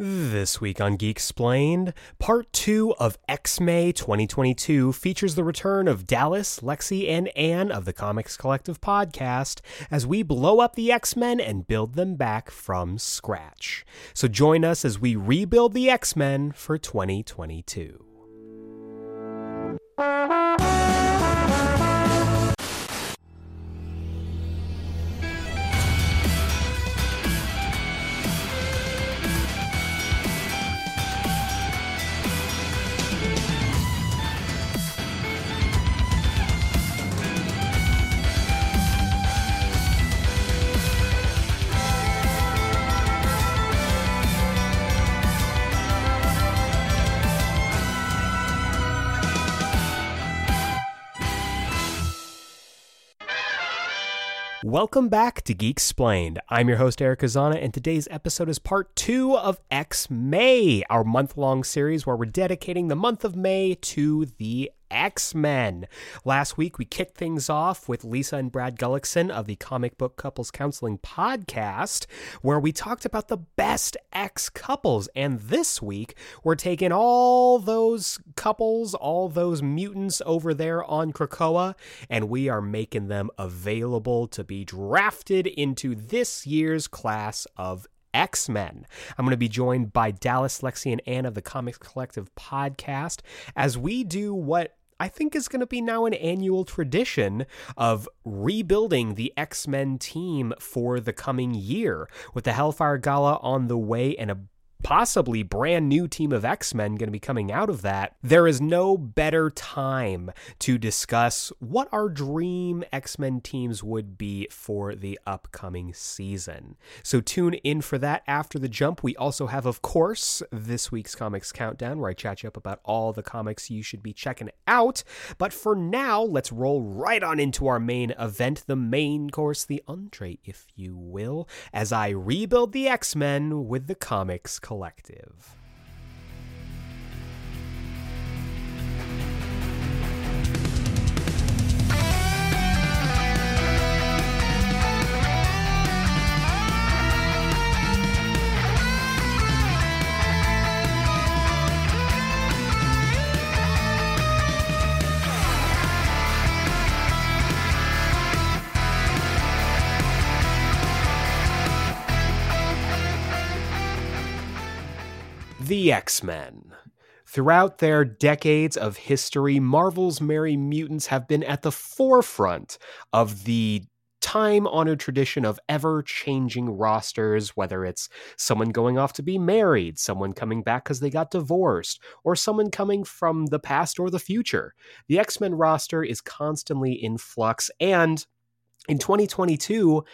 This week on Geek Explained, part two of X May 2022 features the return of Dallas, Lexi, and Anne of the Comics Collective podcast as we blow up the X Men and build them back from scratch. So join us as we rebuild the X Men for 2022. Welcome back to Geek Explained. I'm your host, Eric Azana, and today's episode is part two of X May, our month long series where we're dedicating the month of May to the X Men. Last week, we kicked things off with Lisa and Brad Gullickson of the Comic Book Couples Counseling Podcast, where we talked about the best X couples. And this week, we're taking all those couples, all those mutants over there on Krakoa, and we are making them available to be drafted into this year's class of X Men. I'm going to be joined by Dallas, Lexi, and Anne of the Comics Collective podcast as we do what I think is going to be now an annual tradition of rebuilding the X Men team for the coming year, with the Hellfire Gala on the way and a possibly brand new team of X Men going to be coming out of that, there is no better time to discuss what our dream X Men teams would be for the upcoming season. So tune in for that after the jump. We also have, of course, this week's Comics Countdown, where I chat you up about all the comics you should be checking out. But for now, let's roll right on into our main event, the main course, the entree, if you will, as I rebuild the X Men with the comics Collective. The X Men. Throughout their decades of history, Marvel's Merry Mutants have been at the forefront of the time honored tradition of ever changing rosters, whether it's someone going off to be married, someone coming back because they got divorced, or someone coming from the past or the future. The X Men roster is constantly in flux, and in 2022,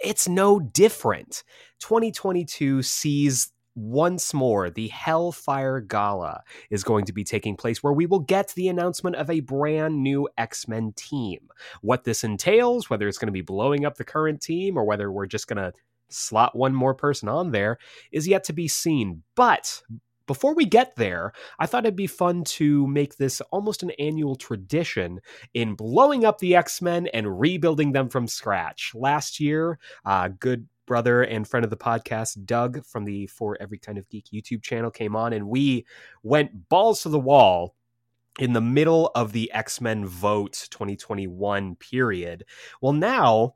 it's no different. 2022 sees once more, the Hellfire Gala is going to be taking place where we will get the announcement of a brand new X Men team. What this entails, whether it's going to be blowing up the current team or whether we're just going to slot one more person on there, is yet to be seen. But before we get there, I thought it'd be fun to make this almost an annual tradition in blowing up the X Men and rebuilding them from scratch. Last year, uh, good brother and friend of the podcast, Doug from the For Every Kind of Geek YouTube channel, came on and we went balls to the wall in the middle of the X Men Vote 2021 period. Well, now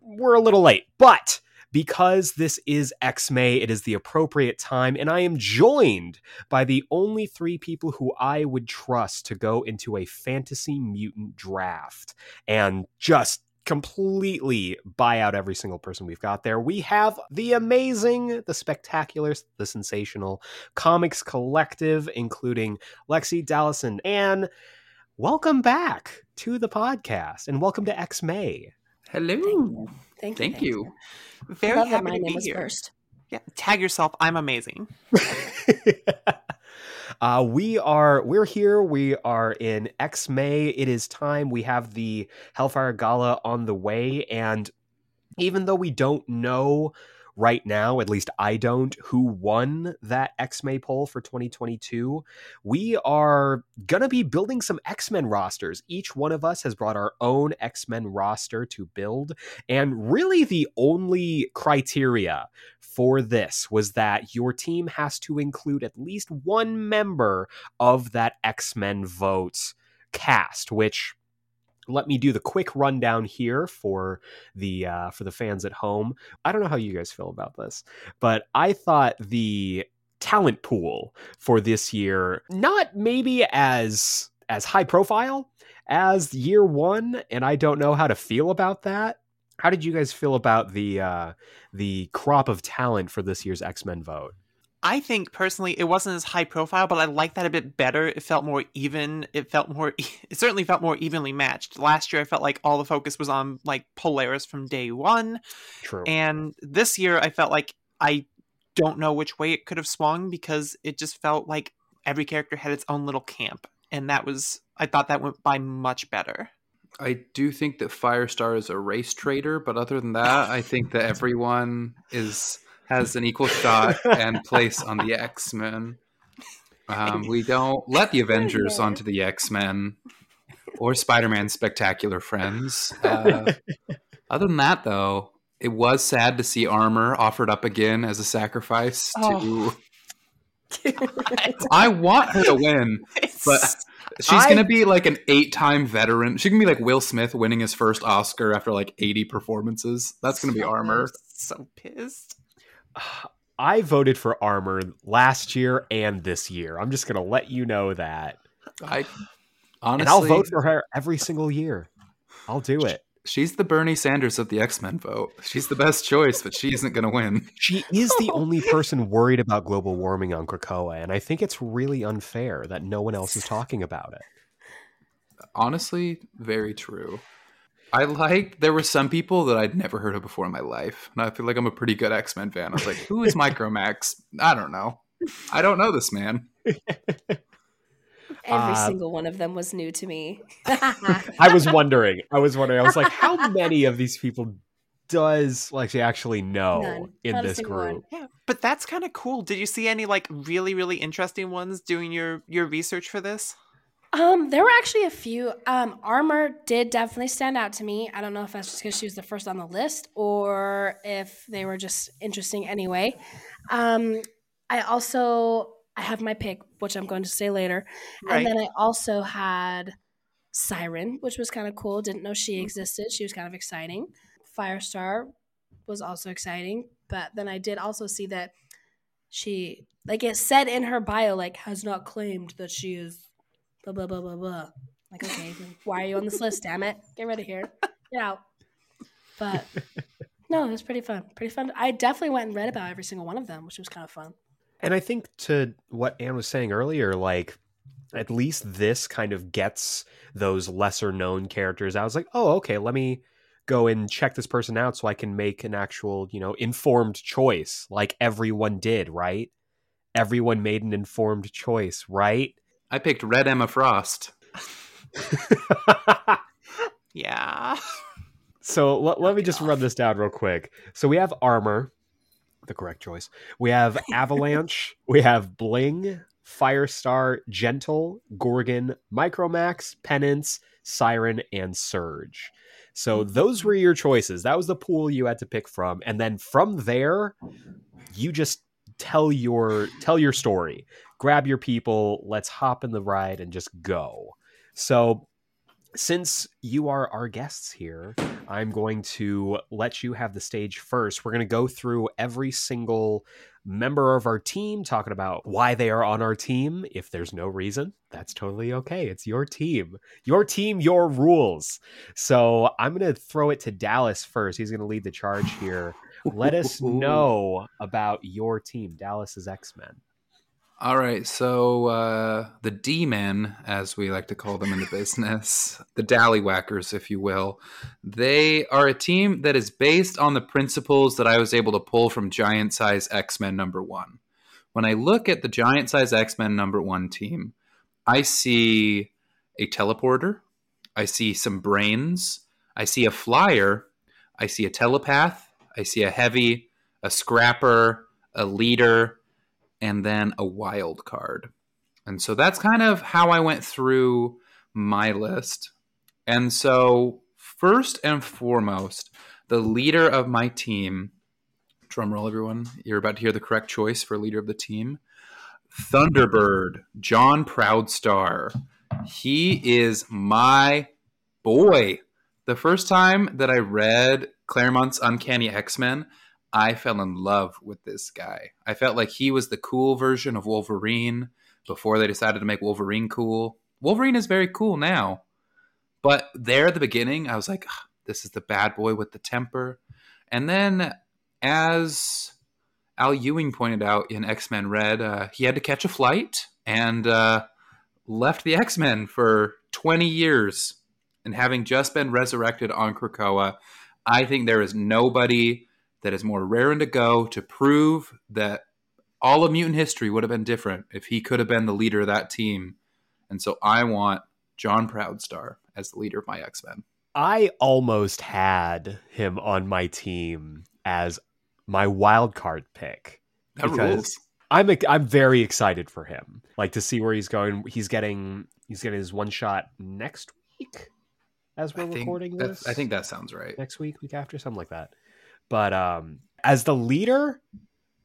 we're a little late, but because this is X May, it is the appropriate time, and I am joined by the only three people who I would trust to go into a fantasy mutant draft and just completely buy out every single person we've got there. We have the amazing, the spectacular, the sensational Comics Collective, including Lexi, Dallas, and Anne. Welcome back to the podcast and welcome to X May. Hello. Thank you. Thank you. Thank you. Very Very happy happy my to name be here. first. Yeah, tag yourself. I'm amazing. uh, we are we're here. We are in X May. It is time. We have the Hellfire Gala on the way, and even though we don't know right now, at least I don't, who won that X May poll for 2022, we are going to be building some X Men rosters. Each one of us has brought our own X Men roster to build. And really, the only criteria for this was that your team has to include at least one member of that X Men vote cast, which let me do the quick rundown here for the uh, for the fans at home. I don't know how you guys feel about this, but I thought the talent pool for this year not maybe as as high profile as year one, and I don't know how to feel about that. How did you guys feel about the uh, the crop of talent for this year's X Men vote? I think personally it wasn't as high profile, but I like that a bit better. It felt more even. It felt more. It certainly felt more evenly matched. Last year, I felt like all the focus was on like Polaris from day one. True. And this year, I felt like I don't know which way it could have swung because it just felt like every character had its own little camp, and that was I thought that went by much better. I do think that Firestar is a race traitor, but other than that, I think that everyone is has an equal shot and place on the X Men. Um, we don't let the Avengers onto the X Men or Spider Man's spectacular friends. Uh, other than that, though, it was sad to see Armor offered up again as a sacrifice Oh. to. I want her to win, but she's I- gonna be like an eight-time veteran. She can be like Will Smith winning his first Oscar after like eighty performances. That's gonna be Armor. So pissed. I voted for Armor last year and this year. I'm just going to let you know that. I honestly, and I'll vote for her every single year. I'll do it. She's the Bernie Sanders of the X Men vote. She's the best choice, but she isn't gonna win. She is the only person worried about global warming on Krakoa, and I think it's really unfair that no one else is talking about it. Honestly, very true. I like there were some people that I'd never heard of before in my life, and I feel like I'm a pretty good X Men fan. I was like, "Who is Micromax?" I don't know. I don't know this man. Every Uh, single one of them was new to me. I was wondering. I was wondering. I was like, how many of these people does like she actually know None. in Not this single one. group? Yeah, but that's kind of cool. Did you see any like really really interesting ones doing your your research for this? Um, there were actually a few. Um, Armor did definitely stand out to me. I don't know if that's just because she was the first on the list or if they were just interesting anyway. Um, I also I have my pick, which I'm going to say later, Right. and then I also had Siren, which was kind of cool. Didn't know she existed. She was kind of exciting. Firestar was also exciting, but then I did also see that she like it said in her bio like has not claimed that she is blah blah blah blah blah. Like, okay, why are you on this list? Damn it, get rid of here, get out. But no, it was pretty fun. Pretty fun. I definitely went and read about every single one of them, which was kind of fun. And I think to what Anne was saying earlier, like at least this kind of gets those lesser known characters. I was like, oh, okay, let me go and check this person out so I can make an actual, you know, informed choice like everyone did, right? Everyone made an informed choice, right? I picked Red Emma Frost. Yeah. so let, let me just run this down real quick. So we have armor, the correct choice. We have avalanche. we have bling, firestar, gentle, gorgon, micromax, penance, siren, and surge. So hmm. those were your choices. That was the pool you had to pick from, and then from there, you just tell your tell your story. Grab your people. Let's hop in the ride and just go. So since you are our guests here, I'm going to let you have the stage first. We're going to go through every single member of our team, talking about why they are on our team. If there's no reason, that's totally okay. It's your team, your team, your rules. So I'm going to throw it to Dallas first. He's going to lead the charge here. Let us know about your team, Dallas's X Men. All right, so uh, the D men, as we like to call them in the business, the Dallywhackers, if you will, they are a team that is based on the principles that I was able to pull from Giant Size X Men number one. When I look at the Giant Size X Men number one team, I see a teleporter, I see some brains, I see a flyer, I see a telepath, I see a heavy, a scrapper, a leader, and then a wild card. And so that's kind of how I went through my list. And so, first and foremost, the leader of my team, drum roll everyone, you're about to hear the correct choice for leader of the team Thunderbird, John Proudstar. He is my boy. The first time that I read Claremont's Uncanny X Men, I fell in love with this guy. I felt like he was the cool version of Wolverine before they decided to make Wolverine cool. Wolverine is very cool now. But there at the beginning, I was like, "Ah, this is the bad boy with the temper. And then, as Al Ewing pointed out in X Men Red, uh, he had to catch a flight and uh, left the X Men for 20 years. And having just been resurrected on Krakoa, I think there is nobody that is more raring to go to prove that all of mutant history would have been different if he could have been the leader of that team. And so I want John Proudstar as the leader of my X Men. I almost had him on my team as my wild card pick. That Because- rules. I'm I'm very excited for him. Like to see where he's going. He's getting he's getting his one shot next week as we're recording this. I think that sounds right. next week, week after, something like that. But um as the leader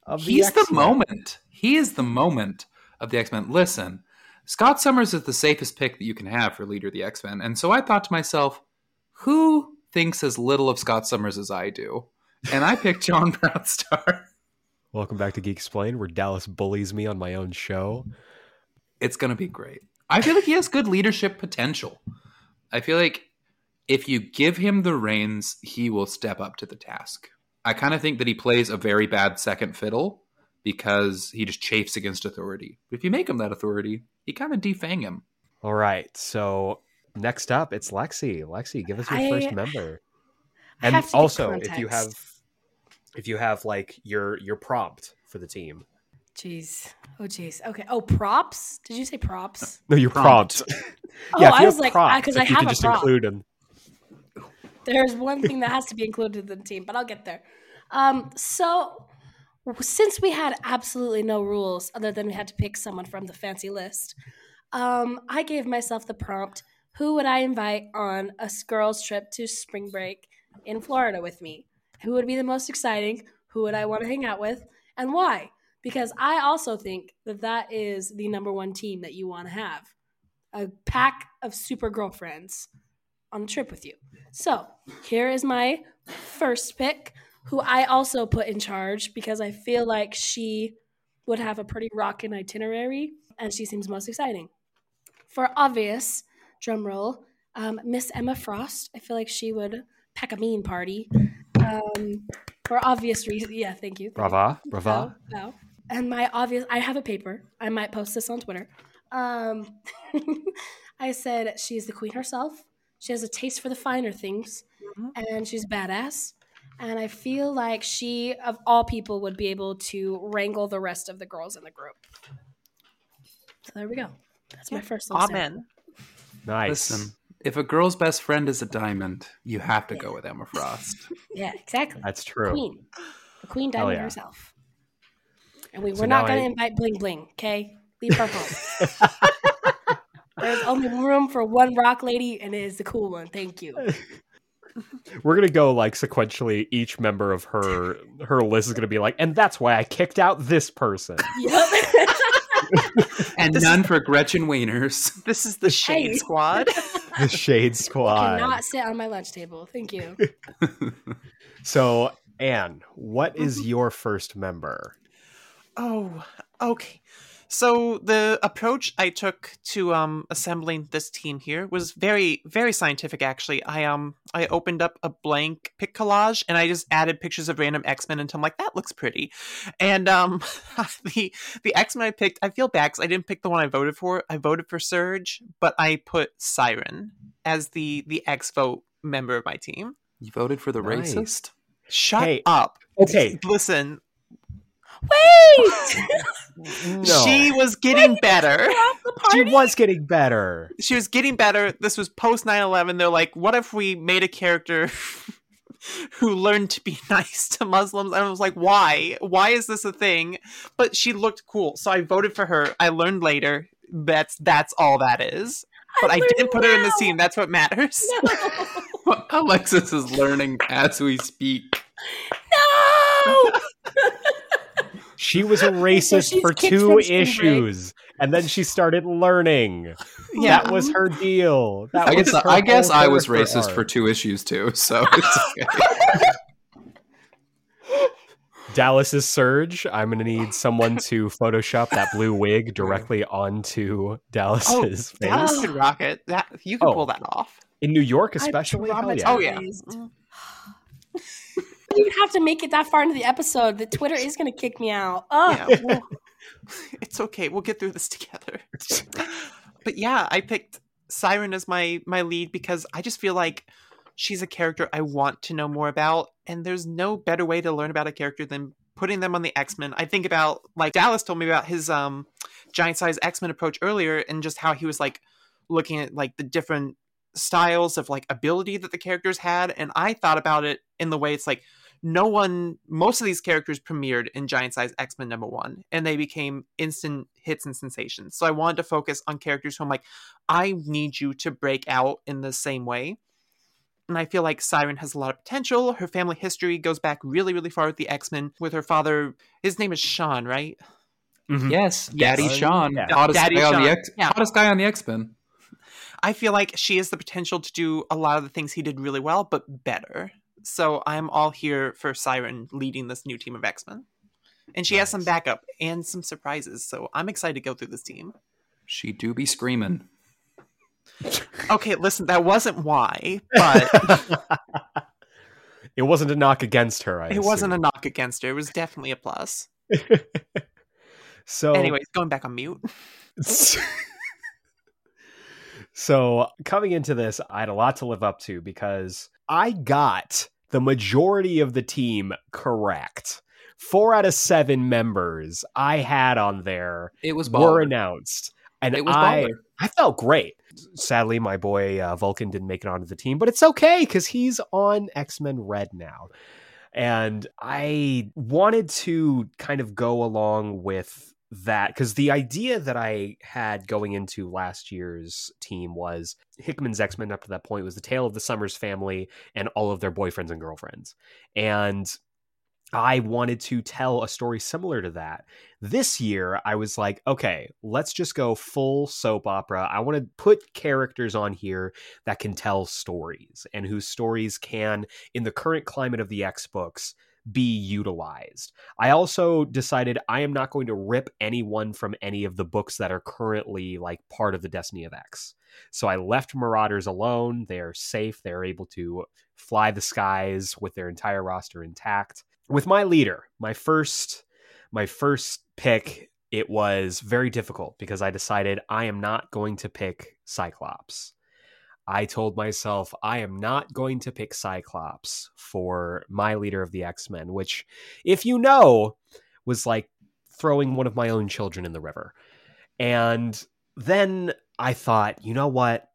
of the He's the X-Men- moment. He is the moment of the X Men. Listen, Scott Summers is the safest pick that you can have for leader of the X Men. And so I thought to myself, who thinks as little of Scott Summers as I do? And I picked John Proudstar. Welcome back to Geek Explain, where Dallas bullies me on my own show. It's going to be great. I feel like he has good leadership potential. I feel like if you give him the reins, he will step up to the task. I kind of think that he plays a very bad second fiddle because he just chafes against authority. But if you make him that authority, you kind of defang him. All right, so next up, it's Lexi. Lexi, give us your I- first member. I And have to give also, if you have, if you have like your your prompt for the team, Jeez. Oh, jeez. Okay. Oh, props? Did you say props? no, your Prompt. prompt. Oh, yeah, if I was like, uh, because if I have can a just prop. include them. There's one thing that has to be included in the team, but I'll get there. Um, so since we had absolutely no rules other than we had to pick someone from the fancy list, um, I gave myself the prompt: Who would I invite on a girls' trip to spring break in Florida with me? Who would be the most exciting? Who would I want to hang out with, and why? Because I also think that that is the number one team that you want to have a pack of super girlfriends on a trip with you. So here is my first pick, who I also put in charge because I feel like she would have a pretty rockin' itinerary and she seems most exciting. For obvious, drum roll, um, Miss Emma Frost. I feel like she would pack a mean party. Um, for obvious reasons. Yeah, thank you. thank you. Brava, brava. Bow, bow. And my obvious, I have a paper. I might post this on Twitter. Um, I said she's the queen herself. She has a taste for the finer things, Mhm. and she's badass. And I feel like she, of all people, would be able to wrangle the rest of the girls in the group. So there we go. That's my first. little. Amen. Nice. Listen, if a girl's best friend is a diamond, you have to go with Emma Frost. Yeah, exactly. That's true. Queen, the queen diamond yeah. herself. And we So were not going to I- invite bling bling. Okay, leave her home. There's only room for one rock lady, and it is the cool one. Thank you. We're gonna go like sequentially. Each member of her her list is gonna be like, and that's why I kicked out this person. Yep. And none for Gretchen Wieners. This is the Shade Hey. Squad. the Shade Squad. Cannot sit on my lunch table. Thank you. So, Anne, what is Mm-hmm. your first member? Oh, okay. So the approach I took to um assembling this team here was very very scientific actually. I um I opened up a blank pic collage and I just added pictures of random X-Men until I'm like that looks pretty. And um the the X-Men I picked, I feel bad cuz I didn't pick the one I voted for. I voted for Surge, but I put Siren as the the X vote member of my team. You voted for the Nice. racist? Shut Hey, up. Okay, Listen, Wait! no, she was getting better. She was getting better. she was getting better. This was post 9 11. They're like, what if we made a character who learned to be nice to Muslims. And I was like, why? Why is this a thing? But she looked cool, so I voted for her. I learned later that's that's all that is. But I, didn't put her in the scene. That's what matters. No. Alexis is learning as we speak. No. She was a racist she's for two from spring issues, and then she started learning. Yeah. That was her deal. That I was guess her I guess I was racist arc. for two issues too, so it's okay. Dallas's surge. I'm gonna need oh, someone to Photoshop that blue wig directly onto oh, Dallas's face Dallas could rock it. That you can Oh. pull that off. in New York, especially. Hell traumatized. yeah. Oh yeah. Mm. You have to make it that far into the episode. The Twitter is going to kick me out. Oh, yeah well, it's okay we'll get through this together but yeah i picked siren as my my lead because i just feel like she's a character i want to know more about and there's no better way to learn about a character than putting them on the x-men i think about like dallas told me about his um giant size x-men approach earlier and just how he was like looking at like the different styles of like ability that the characters had and i thought about it in the way it's like no one most of these characters premiered in giant size x-men number one and they became instant hits and sensations so i wanted to focus on characters who i'm like i need you to break out in the same way and i feel like siren has a lot of potential her family history goes back really really far with the x-men with her father his name is sean right Mhm. yes, Yes. Daddy Sean, Yeah. hottest Daddy guy on the X, Yeah. hottest guy on the X Men. I feel like she has the potential to do a lot of the things he did really well, but better. So I'm all here for Siren leading this new team of X Men. And she has some backup and some surprises. So I'm excited to go through this team. She do be screaming. Okay, listen, that wasn't why, but it wasn't a knock against her. I it wasn't a knock against her. It was definitely a plus. so Anyways, going back on mute. so coming into this, I had a lot to live up to because I got the majority of the team correct. Four out of seven members I had on there It was were announced, and It was I baller. I felt great. Sadly, my boy uh, Vulcan didn't make it onto the team, but it's okay because he's on X Men Red now. And I wanted to kind of go along with that because the idea that I had going into last year's team was Hickman's X Men up to that point was the tale of the Summers family and all of their boyfriends and girlfriends. And I wanted to tell a story similar to that. This year, I was like, okay, let's just go full soap opera. I want to put characters on here that can tell stories and whose stories can, in the current climate of the X books, be utilized. I also decided I am not going to rip anyone from any of the books that are currently like part of the Destiny of X. So I left Marauders alone. They're safe. They're able to fly the skies with their entire roster intact. With my leader, my first my first pick, it was very difficult because I decided I am not going to pick Cyclops. I told myself I am not going to pick Cyclops for my leader of the X Men, which, if you know, was like throwing one of my own children in the river. And then I thought, you know what?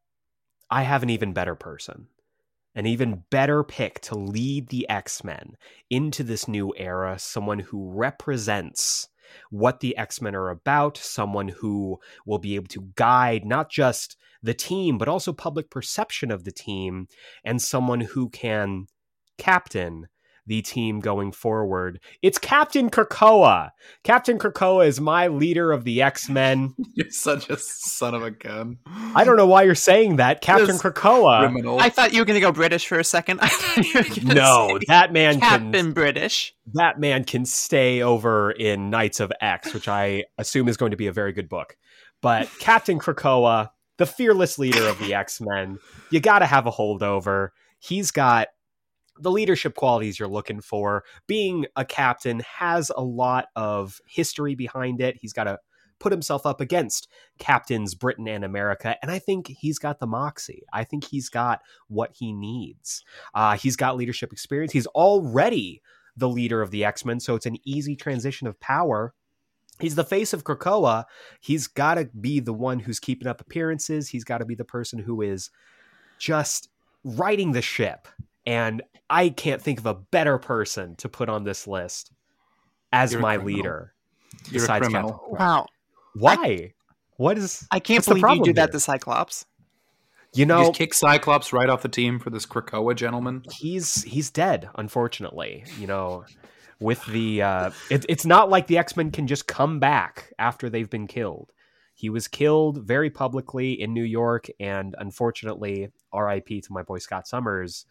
I have an even better person, an even better pick to lead the X Men into this new era, someone who represents what the X Men are about, someone who will be able to guide not just the team, but also public perception of the team, and someone who can captain the team going forward. It's Captain Krakoa. Captain Krakoa is my leader of the X Men. You're such a son of a gun. I don't know why you're saying that. Captain Just Krakoa. Criminal. I thought you were going to go British for a second. I thought you were No, say that man Captain can British. that man can stay over in Knights of X, which I assume is going to be a very good book. But Captain Krakoa, the fearless leader of the X Men, you got to have a holdover. He's got the leadership qualities you're looking for. Being a captain has a lot of history behind it. He's got to put himself up against captains Britain and America, and I think he's got the moxie. I think he's got what he needs. Uh, he's got leadership experience. He's already the leader of the X Men, so it's an easy transition of power. He's the face of Krakoa. He's got to be the one who's keeping up appearances. He's got to be the person who is just riding the ship And I can't think of a better person to put on this list as You're my criminal. leader. You're a besides criminal. Captain Krakoa. Wow. Why? what is I can't what's the believe you problem do that to Cyclops. You You know, just kick Cyclops right off the team for this Krakoa gentleman. he's he's dead unfortunately you know with the uh it, it's not like the x-men can just come back after they've been killed. He was killed very publicly in new york and unfortunately rip to my boy scott summers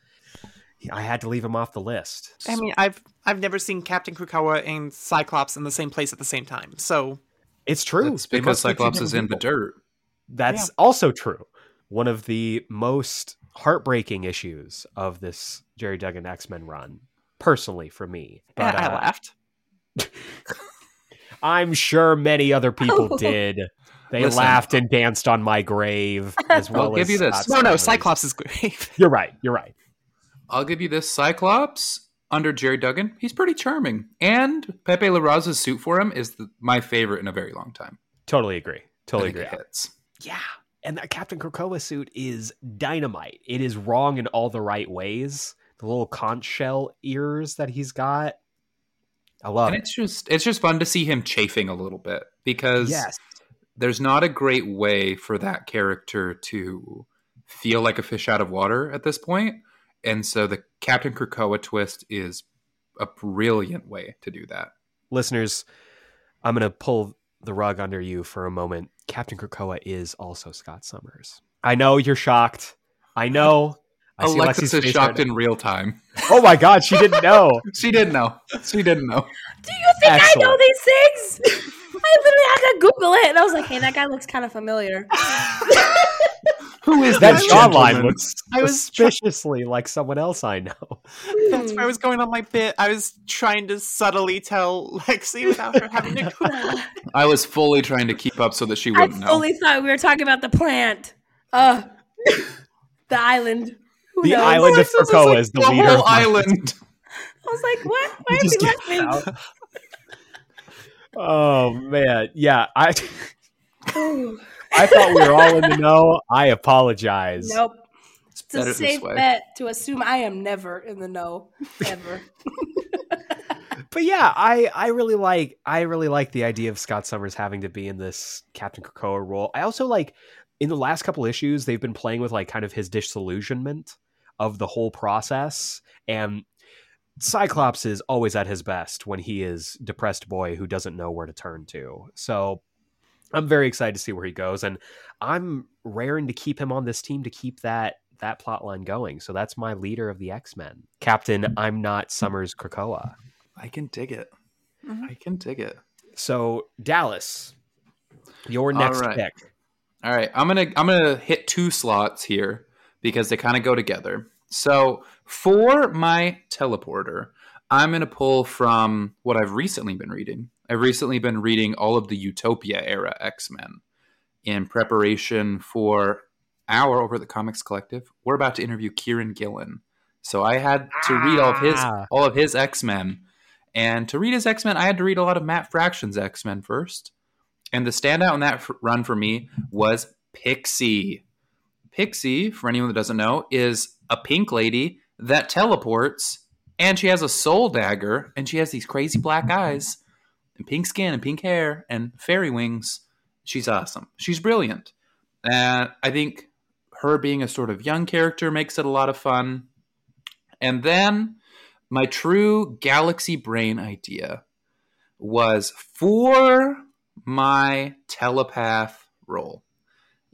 i had to leave him off the list. I mean, I've I've never seen Captain Krakoa and Cyclops in the same place at the same time. So. It's true. It's because must be two Cyclops is in different the dirt. that's also true. One of the most heartbreaking issues of this gerry duggan x-men run personally for me but I uh, laughed. I'm sure many other people did. They Listen. laughed and danced on my grave as well. I'll give as you this. Scott No, no, Cyclops is great. You're right. You're right. I'll give you this Cyclops under Gerry Duggan. He's pretty charming. And Pepe Larraz's suit for him is the, my favorite in a very long time. Totally agree. Totally agree. it hits. Yeah. And that Captain Krakoa suit is dynamite. It is wrong in all the right ways. The little conch shell ears that he's got. I love And it. it's just it's just fun to see him chafing a little bit because Yes. there's not a great way for that character to feel like a fish out of water at this point. And so the Captain Krakoa twist is a brilliant way to do that. Listeners, I'm going to pull the rug under you for a moment. Captain Krakoa is also Scott Summers. I know you're shocked. I know. I Alexis Alexi's is shocked right in real time. Oh my god, she didn't know. She didn't know. She didn't know. Do you think I know these things? I literally had to Google it, and I was like, "Hey, that guy looks kind of familiar." Who is that jawline looks I was suspiciously like someone else I know. That's where I was going on my bit. I was trying to subtly tell Lexi without her having to. I was fully trying to keep up so that she wouldn't know. fully thought we were talking about the plant. Uh, the island. Who The knows? island of Alexis is Krakoa like is the, the leader. whole of my- island. I was like, what? Why You are just we laughing? Oh man, yeah. I I thought we were all in the know. I apologize. Nope. It's better a safe bet to assume I am never in the know. Ever. But yeah, I I really like I really like the idea of Scott Summers having to be in this Captain Krakoa role. I also like in the last couple issues they've been playing with like kind of his disillusionment of the whole process and Cyclops is always at his best when he is depressed boy who doesn't know where to turn to. So I'm very excited to see where he goes and I'm raring to keep him on this team to keep that that plot line going. So that's my leader of the X-Men. Captain I'm not Summers Krakoa. I can dig it. Mhm. I can dig it. So Dallas, your next right. pick. All right, I'm gonna I'm gonna hit two slots here because they kind of go together. So for my teleporter, I'm gonna pull from what I've recently been reading. I've recently been reading all of the Utopia era X Men in preparation for our over at the Comics Collective. We're about to interview Kieron Gillen, so I had to read all of his Ah. all of his X Men, and to read his X Men, I had to read a lot of Matt Fraction's X Men first. And the standout in that f- run for me was Pixie. Pixie, for anyone that doesn't know, is a pink lady that teleports, and she has a soul dagger, and she has these crazy black eyes, and pink skin, and pink hair, and fairy wings. She's awesome. She's brilliant. And I think her being a sort of young character makes it a lot of fun. And then my true galaxy brain idea was for my telepath role.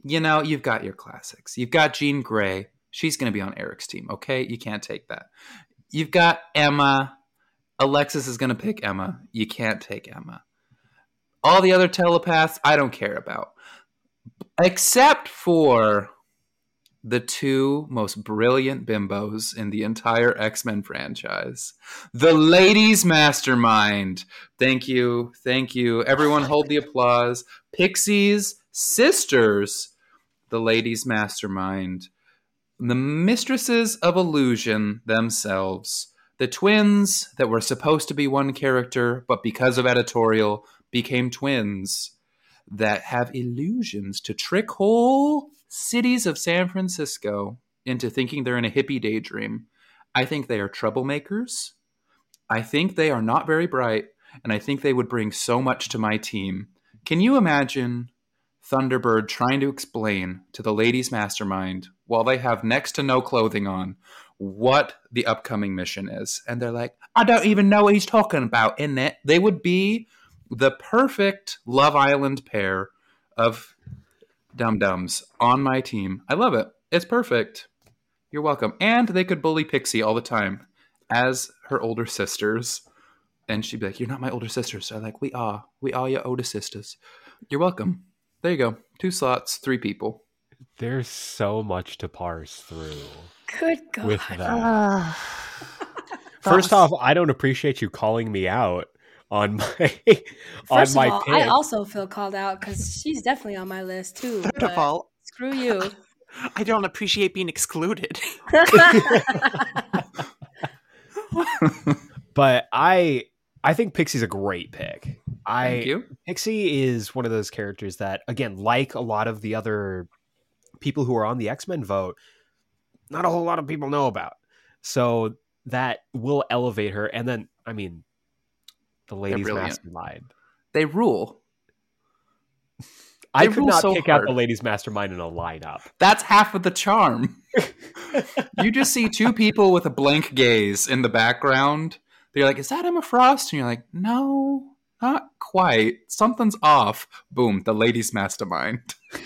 You know, you've got your classics. You've got Jean Grey. She's going to be on Eric's team, okay? You can't take that. You've got Emma. Alexis is going to pick Emma. You can't take Emma. All the other telepaths, I don't care about. Except for the two most brilliant bimbos in the entire X Men franchise. The Ladies Mastermind. Thank you. Thank you. Everyone hold the applause. Pixie's sisters, the Ladies Mastermind. The Mistresses of Illusion themselves. The twins that were supposed to be one character, but because of editorial, became twins that have illusions to trick whole cities of San Francisco into thinking they're in a hippie daydream. I think they are troublemakers. I think they are not very bright, and I think they would bring so much to my team. Can you imagine Thunderbird trying to explain to the ladies' mastermind while they have next to no clothing on what the upcoming mission is? And they're like, I don't even know what he's talking about, in it. They would be the perfect Love Island pair of dum dums on my team. I love it. It's perfect. You're welcome. And they could bully Pixie all the time as her older sisters. And she'd be like, You're not my older sisters. So I'm like, We are. We are your older sisters. You're welcome. There you go. Two slots, three people. There's so much to parse through Good God. with that. Ah. First off, I don't appreciate you calling me out on my on First my of all, pick. I also feel called out because she's definitely on my list too. Third of all, screw you. I don't appreciate being excluded. but I I think Pixie's a great pick. I Thank you. Pixie is one of those characters that, again, like a lot of the other people who are on the X Men vote, not a whole lot of people know about. So that will elevate her. And then, I mean, the ladies' mastermind. They rule. I They could not so pick out the ladies' mastermind in a lineup. That's half of the charm. you just see two people with a blank gaze in the background. They're like, "Is that Emma Frost?" And you're like, "No, not quite. Something's off." Boom, the ladies' mastermind.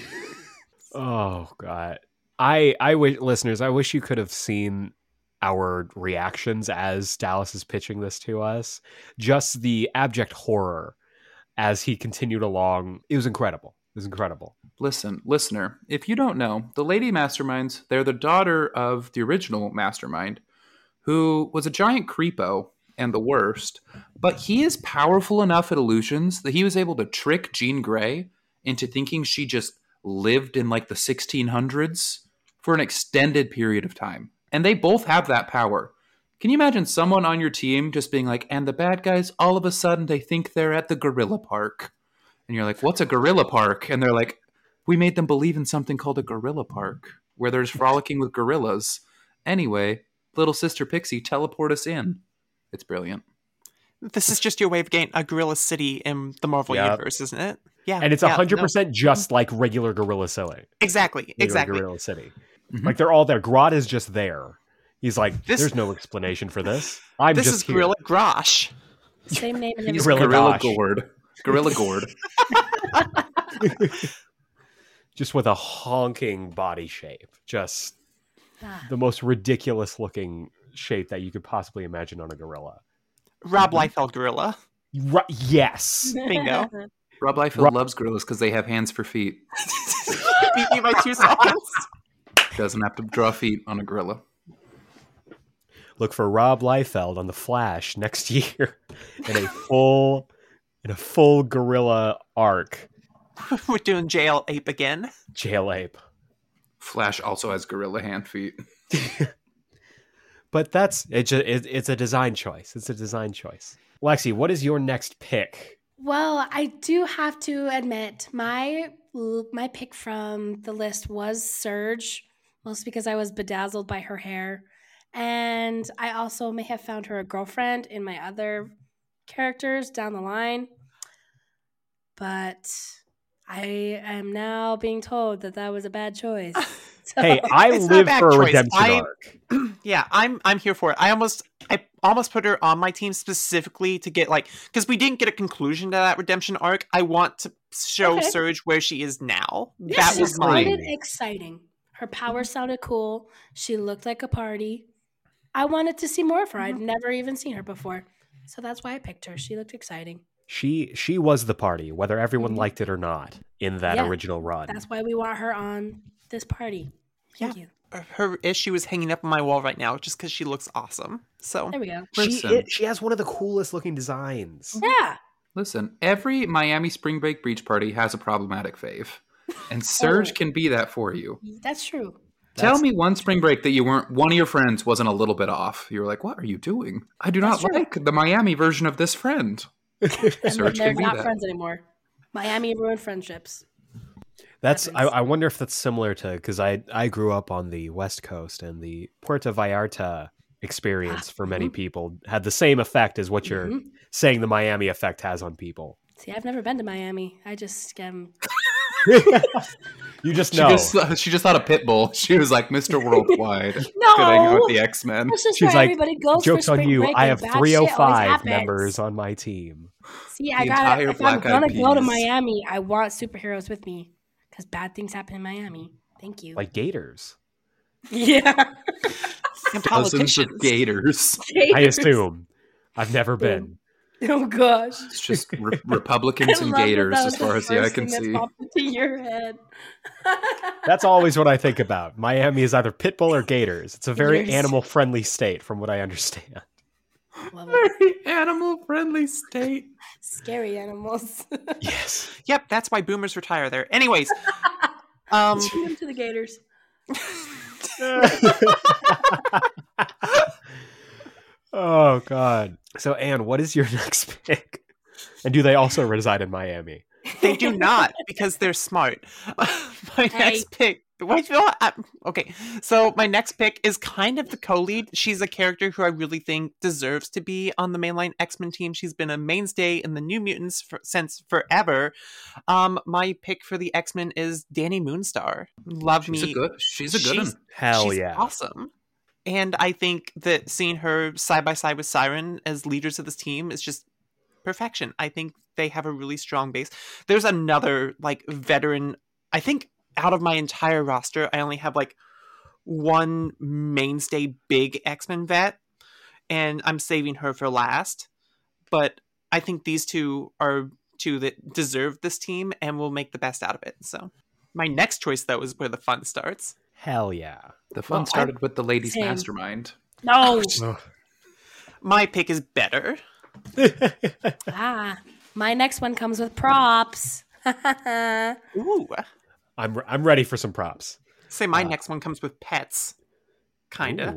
Oh god. I I wish listeners, I wish you could have seen our reactions as Dallas is pitching this to us. Just the abject horror as he continued along. It was incredible. It was incredible. Listen, listener, if you don't know, the lady masterminds, they're the daughter of the original mastermind, who was a giant creepo and the worst, but he is powerful enough at illusions that he was able to trick Jean Grey into thinking she just lived in like the 1600s for an extended period of time. And they both have that power. Can you imagine someone on your team just being like, and the bad guys, all of a sudden, they think they're at the gorilla park? And you're like, what's a gorilla park? And they're like, we made them believe in something called a gorilla park where there's frolicking with gorillas. Anyway, little sister Pixie, teleport us in. It's brilliant. this is just your way of getting a gorilla city in the Marvel Yep. universe, isn't it? Yeah, And it's yeah, hundred no, percent just like regular Gorilla City. exactly, regular exactly. Gorilla City. Mhm. Like they're all there. Grodd is just there. He's like, This- there's no explanation for this. I'm This just is here. Gorilla Grosh. Same name and He's everything. Gorilla Gorilla Gosh. Gourd. Gorilla Gourd. just with a honking body shape. Just Ah. the most ridiculous looking shape that you could possibly imagine on a gorilla. Rob Mm-hmm. Liefeld gorilla. Ru- yes. Bingo. Rob Liefeld Rob- loves gorillas because they have hands for feet. Beat me by two seconds. Doesn't have to draw feet on a gorilla. Look for Rob Liefeld on the Flash next year in a full in a full gorilla arc. We're doing jail ape again. Jail ape. Flash also has gorilla hand feet. But that's it, ju- it it's a design choice. It's a design choice. Lexi, what is your next pick? Well, I do have to admit my my pick from the list was Surge, mostly because I was bedazzled by her hair, and I also may have found her a girlfriend in my other characters down the line. But I am now being told that that was a bad choice. So- Hey, I It's not a live for a choice. redemption I- arc. yeah, I'm I'm here for it. I almost I almost put her on my team specifically to get like because we didn't get a conclusion to that redemption arc. I want to show Okay. Surge where she is now. Yeah, that was mine. exciting. Her power sounded cool. She looked like a party. I wanted to see more of her. I'd Mm-hmm. never even seen her before. So that's why I picked her. She looked exciting. She she was the party, whether everyone Mhm. liked it or not, in that Yeah, original run. That's why we want her on this party. Thank you. her issue is hanging up on my wall right now just because she looks awesome. So There we go. She Listen. i- she has one of the coolest looking designs. Yeah. Listen, every Miami spring break beach party has a problematic fave. And Surge Oh. can be that for you. That's true. Tell That's- me one spring break that you weren't one of your friends wasn't a little bit off. You were like, "What are you doing? I do not That's true. like the Miami version of this friend." And then Surge they're not that. friends anymore. Miami ruined friendships. That's I. I wonder if that's similar to because I I grew up on the West Coast and the Puerto Vallarta experience for many people had the same effect as what you're Mhm. saying the Miami effect has on people. See, I've never been to Miami. I just um, you just She know. just she just thought a pit bull. She was like Mr. Worldwide. no. Could with the X Men. She's like, everybody goes. Jokes on you. I have bad shit always 305 members on my team. See, I gotta. If I'm gonna Eyed go to Miami, I want superheroes with me because bad things happen in Miami. Thank you. Like gators. yeah. And Dozens of politicians. gators. I assume. I've never oh. been. Oh gosh. It's just re- Republicans and gators as far as the eye can thing that see. popped into your head. That's always what I think about. Miami is either pit bull or gators. It's a very animal friendly state, from what I understand. Love it. Very animal friendly state. Scary animals. Yes. Yep, that's why boomers retire there. Anyways, um, Shoot them to the gators. oh God. So Anne, what is your next pick? And do they also reside in Miami? they do not because they're smart. my Hey. next pick. Wait, you? I- okay, so my next pick is kind of the co-lead. She's a character who I really think deserves to be on the mainline X-Men team. She's been a mainstay in the New Mutants for, since forever. Um, my pick for the X-Men is Dani Moonstar. Love She's me. a good. She's a good She's- one. Hell She's yeah. awesome. And I think that seeing her side by side with Siryn as leaders of this team is just perfection. I think they have a really strong base. There's another like veteran. I think out of my entire roster, I only have like one mainstay big X Men vet, and I'm saving her for last. But I think these two are two that deserve this team and will make the best out of it. So my next choice though is where the fun starts. Hell yeah. The fun Well, I- started with the ladies' Same. mastermind. No. My pick is better. ah. My next one comes with props. Ooh. I'm I'm ready for some props. Say my Uh, next one comes with pets. Kinda.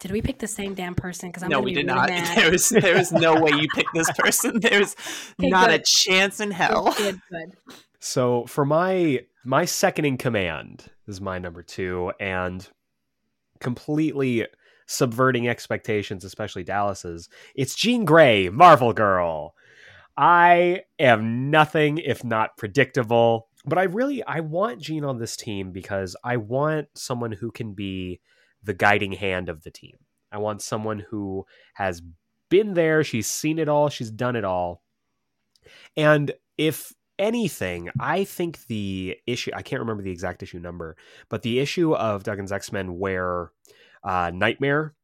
Did we pick the same damn person? Because I'm no, gonna we be did really not. Mad. There is there is no way you picked this person. There's Okay, not a chance in hell. Good, good. So for my my second in command is my number two, and completely subverting expectations, especially Dallas's. It's Jean Grey, Marvel Girl. I am nothing if not predictable, but I really I want Jean on this team because I want someone who can be the guiding hand of the team. I want someone who has been there, she's seen it all, she's done it all. And if anything, I think the issue, I can't remember the exact issue number, but the issue of Duggan's X Men where uh, Nightmare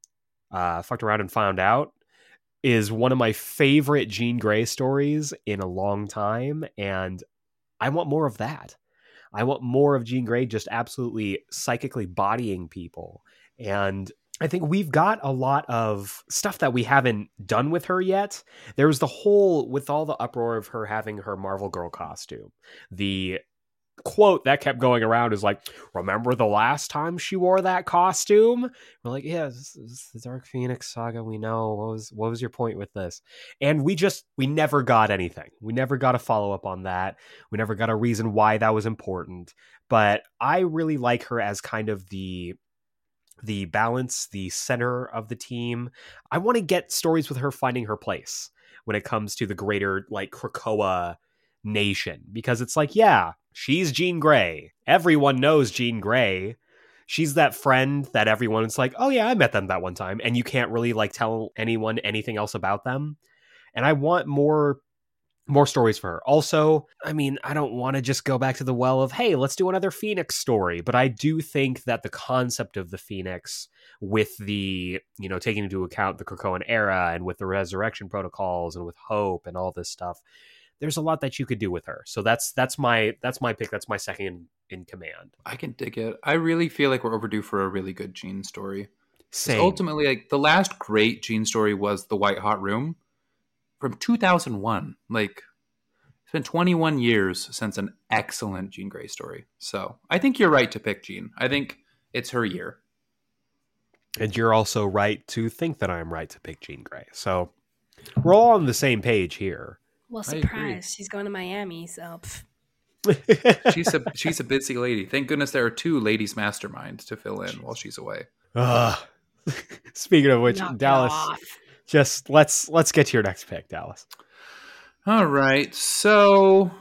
uh, fucked around and found out is one of my favorite Jean Grey stories in a long time. And I want more of that. I want more of Jean Grey just absolutely psychically bodying people. And I think we've got a lot of stuff that we haven't done with her yet. There was the whole, with all the uproar of her having her Marvel Girl costume, the quote that kept going around is like, Remember the last time she wore that costume? We're like, Yeah, this is the Dark Phoenix saga. We know. What was, what was your point with this? And we just, we never got anything. We never got a follow up on that. We never got a reason why that was important. But I really like her as kind of the the balance, the center of the team. I want to get stories with her finding her place when it comes to the greater like Krakoa nation because it's like, yeah, she's Jean Grey. Everyone knows Jean Grey. She's that friend that everyone's like, oh yeah, I met them that one time, and you can't really like tell anyone anything else about them. And I want more more stories for her. Also, I mean, I don't want to just go back to the well of, hey, let's do another Phoenix story, but I do think that the concept of the Phoenix with the, you know, taking into account the Krakoan era and with the resurrection protocols and with hope and all this stuff, there's a lot that you could do with her. So that's that's my that's my pick. That's my second in command. I can dig it. I really feel like we're overdue for a really good Jean story. Same. Ultimately, like the last great Jean story was the White Hot Room from 2001. Like it's been 21 years since an excellent Jean Grey story. So I think you're right to pick Jean. I think it's her year. And you're also right to think that I'm right to pick Jean Grey. So we're all on the same page here. Well, surprise. She's going to Miami, so. She's a she's a busy lady. Thank goodness there are two ladies masterminds to fill in while she's away. Ah. Ugh. Speaking of which, Knock Dallas, just let's let's get to your next pick, Dallas. All right. So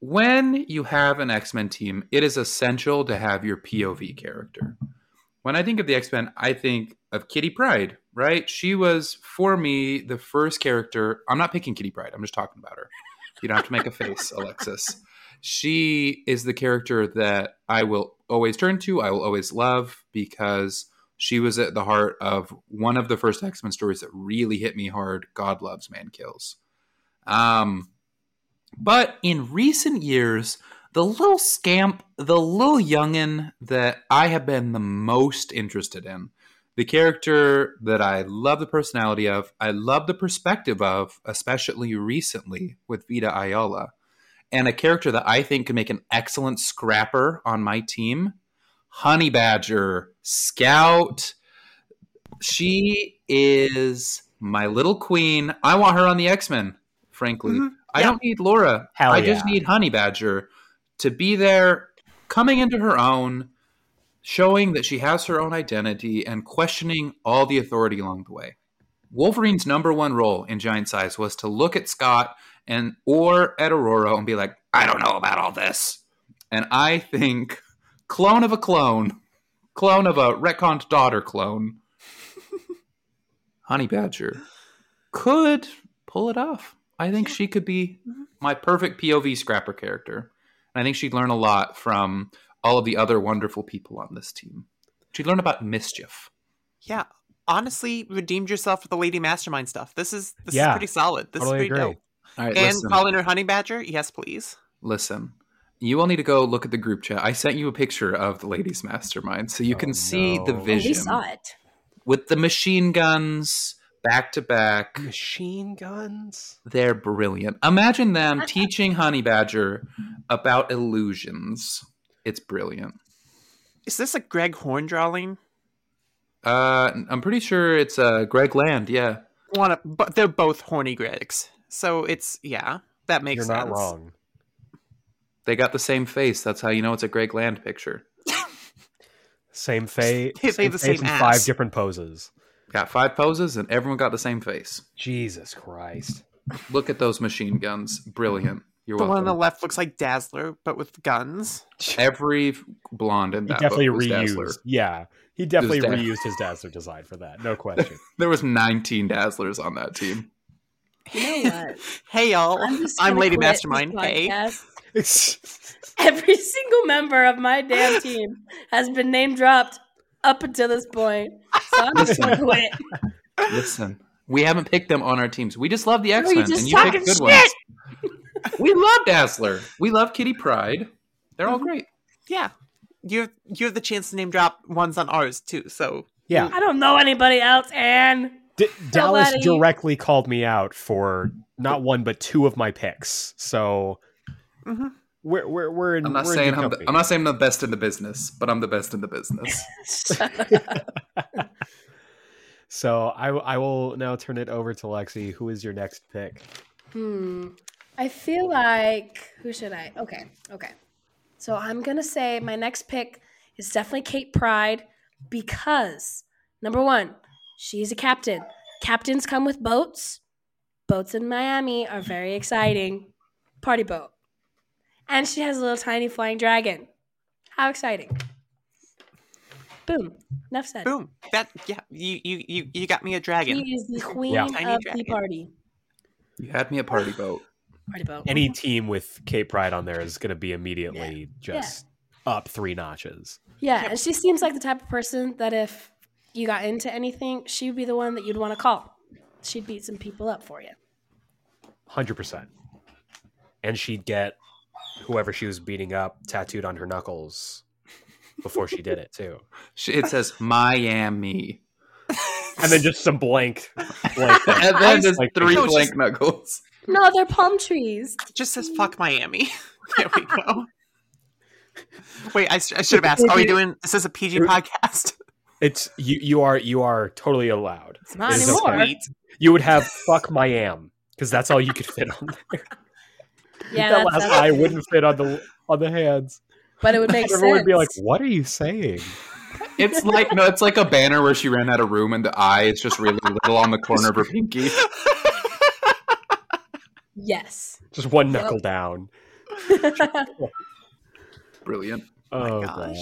when you have an X-Men team, it is essential to have your POV character. When I think of the X-Men, I think of Kitty Pryde, right? She was for me the first character. I'm not picking Kitty Pryde. I'm just talking about her. You don't have to make a face, Alexis. She is the character that I will always turn to. I will always love because she was at the heart of one of the first X-Men stories that really hit me hard. God loves, man kills. Um, but in recent years, the little scamp, the little youngin that I have been the most interested in, the character that I love the personality of, I love the perspective of, especially recently with Vita Ayala, and a character that I think can make an excellent scrapper on my team, Honey Badger, Scout. She is my little queen. I want her on the X Men, frankly. Mhm. I Yeah. don't need Laura. Hell I just need Honey Badger to be there, coming into her own, showing that she has her own identity and questioning all the authority along the way. Wolverine's number one role in Giant Size was to look at Scott and or at Ororo and be like, I don't know about all this. And I think clone of a clone, clone of a retconned daughter clone, Honey Badger could pull it off. I think she could be mm-hmm. my perfect POV scrapper character. And I think she'd learn a lot from all of the other wonderful people on this team. She'd learn about mischief. Yeah. Honestly, redeemed yourself with the Lady Mastermind stuff. This is this Yeah, is pretty solid. This totally is pretty agree. dope. All right, And listen. calling her Honey Badger? Yes, please. listen. You all need to go look at the group chat. I sent you a picture of the ladies' mastermind so you Oh, can see the no. Oh, vision we saw it. with the machine guns back to back. Machine guns. They're brilliant. Imagine them teaching Honey Badger about illusions. It's brilliant. Is this a Greg Horn drawing? Uh, I'm pretty sure it's uh, Greg Land. Yeah. One of, but they're both horny Gregs. So it's yeah, that makes You're sense. not wrong. They got the same face. That's how you know it's a Greg Land picture. Same face. They have the same in ass. five different poses. Got five poses and everyone got the same face. Jesus Christ. Look at those machine guns. Brilliant. You're The welcome. one on the left looks like Dazzler, but with guns. Every blonde in He that definitely book was reused. Dazzler. Yeah, he definitely Daz- reused his Dazzler design for that. No question. There was 19 Dazzlers on that team. You know what? Hey y'all, I'm, I'm, Lady Mastermind. Hey. Every single member of my damn team has been name dropped up until this point. So I'm just gonna quit. Listen, we haven't picked them on our teams. We just love the X Men, you're just and you talking picked good shit. ones. We love Dazzler. We love Kitty Pryde. They're all great. yeah, you you have the chance to name drop ones on ours too. So Yeah, I don't know anybody else, and D- Dallas directly called me out for not one but two of my picks. So Mhm. we're we're we're in. I'm not we're saying good I'm, the. I'm not saying I'm the best in the business, but I'm the best in the business. So I I will now turn it over to Lexi. Who is your next pick? Hmm. I feel like who should I? Okay, okay. So I'm gonna say my next pick is definitely Kate Pryde because number one, she's a captain. Captains come with boats. Boats in Miami are very exciting. Party boat. And she has a little tiny flying dragon. How exciting. Boom. Enough said. boom, that yeah, you you you, you got me a dragon. She is the queen Yeah. Of dragon. the party. You had me a party boat. Party boat. Any uh-huh. team with Kate Pryde on there is going to be immediately just up three notches. Yeah, and she seems like the type of person that if you got into anything, she would be the one that you'd want to call. She'd beat some people up for you. Hundred percent. And she'd get whoever she was beating up tattooed on her knuckles before she did it too. She- It says Miami. And then just some blank, blank. And then just Like- three No, blank just- knuckles. No, they're palm trees. It just says fuck Miami. there we go. Wait, I should have asked. Are we doing? This is this a PG podcast? It's you. You are you are totally allowed. It's not It is anymore. okay. You would have fuck my am because that's all you could fit on there. Yeah, that last that's- I wouldn't fit on the on the hands. but it would make sense. Everyone would be like, "What are you saying?" It's like no, it's like a banner where she ran out of room and the eye is just really little on the corner of her pinky. Yes. Just one Yep. knuckle down. Brilliant. Oh gosh. god.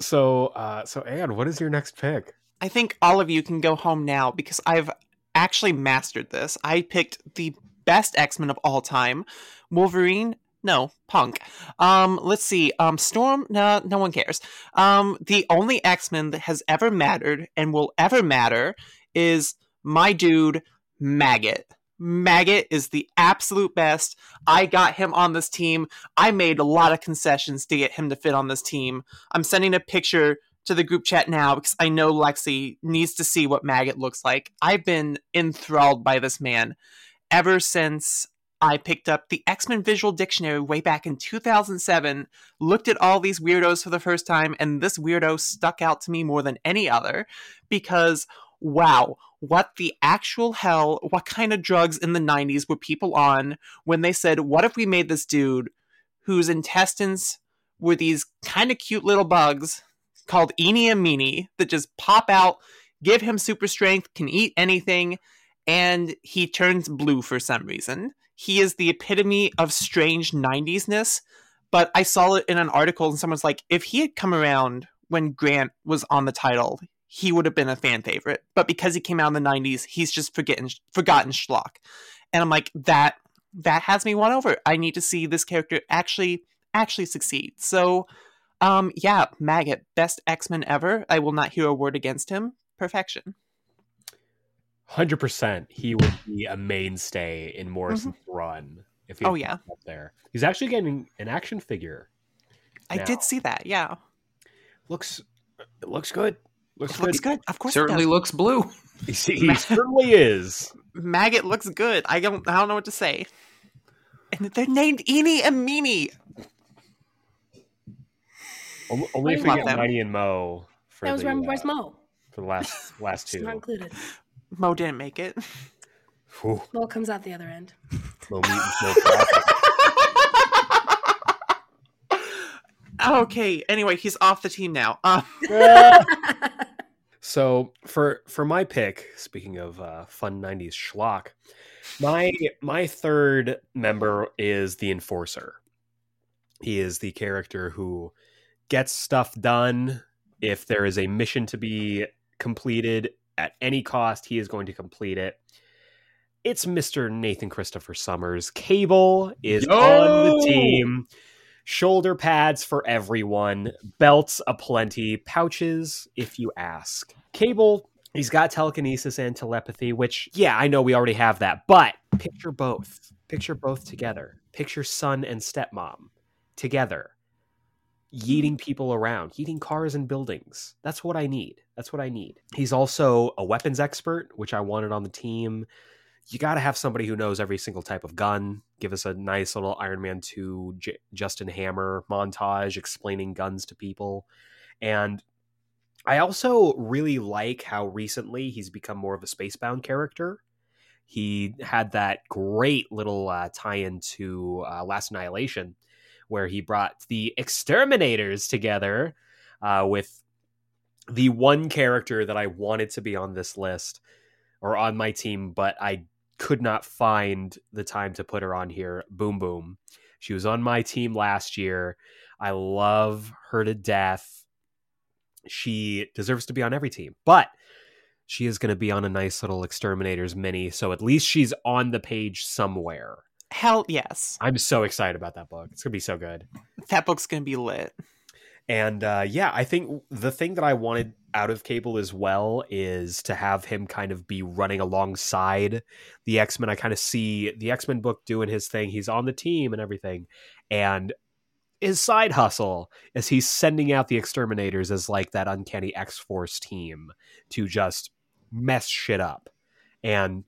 So, uh, so Anne, what is your next pick? I think all of you can go home now because I've actually mastered this. I picked the best X-Men of all time. Wolverine? No, Punk. Um, let's see. Um, Storm? No, no one cares. Um, the only X-Men that has ever mattered and will ever matter is my dude, Maggot. Maggot is the absolute best. I got him on this team. I made a lot of concessions to get him to fit on this team. I'm sending a picture to the group chat now because I know Lexi needs to see what Maggot looks like. I've been enthralled by this man ever since I picked up the X Men Visual Dictionary way back in 2007, looked at all these weirdos for the first time, and this weirdo stuck out to me more than any other because, wow, what the actual hell, what kind of drugs in the 90s were people on when they said, what if we made this dude whose intestines were these kind of cute little bugs called Eeny and Meeny that just pop out, give him super strength, can eat anything, and he turns blue for some reason. He is the epitome of strange 90s-ness, but I saw it in an article and someone's like, if he had come around when Grant was on the title, he would have been a fan favorite. But because he came out in the 90s, he's just forgetting forgotten schlock. And I'm like, that that has me won over. I need to see this character actually actually succeed. So um, yeah, Maggot, best X Men ever. I will not hear a word against him. Perfection. Hundred percent, he would be a mainstay in Morrison's run if he Oh, yeah. up there. He's actually getting an action figure. I did see that. Yeah, Looks, it looks good. Looks it good. looks good. Of course, it Certainly does. looks blue. He, he certainly is. Maggot looks good. I don't. I don't know what to say. And they're named Eeny and Meeny. Only, only if we love get them. Mighty and Mo for That was the, Rem- uh, Mo? for the last last two. not included. Mo didn't make it. Whew, Mo comes out the other end. Mo mutants, no profit. okay. Anyway, he's off the team now. Um, So for for my pick, speaking of uh, fun '90s schlock, my my third member is the Enforcer. He is the character who gets stuff done. If there is a mission to be completed at any cost, he is going to complete it. It's Mr. Nathan Christopher Summers. Cable is on the team. Shoulder pads for everyone, belts aplenty, pouches if you ask. Cable, he's got telekinesis and telepathy, which, yeah, I know we already have that, but picture both. Picture both together. Picture son and stepmom together, yeeting people around, yeeting cars and buildings. That's what I need. That's what I need. He's also a weapons expert, which I wanted on the team. You got to have somebody who knows every single type of gun. Give us a nice little Iron Man 2 J- Justin Hammer montage explaining guns to people. And I also really like how recently he's become more of a spacebound character. He had that great little uh, tie in to uh, Last Annihilation, where he brought the exterminators together uh, with the one character that I wanted to be on this list or on my team, but I could not find the time to put her on here. Boom Boom. She was on my team last year. I love her to death. She deserves to be on every team, but she is going to be on a nice little Exterminators mini, so at least she's on the page somewhere. hell yes, I'm so excited about that book. It's going to be so good. that book's gonna be lit. And uh, yeah, I think the thing that I wanted out of Cable as well is to have him kind of be running alongside the X Men. I kind of see the X Men book doing his thing. He's on the team and everything. And his side hustle is he's sending out the exterminators as like that uncanny X Force team to just mess shit up. And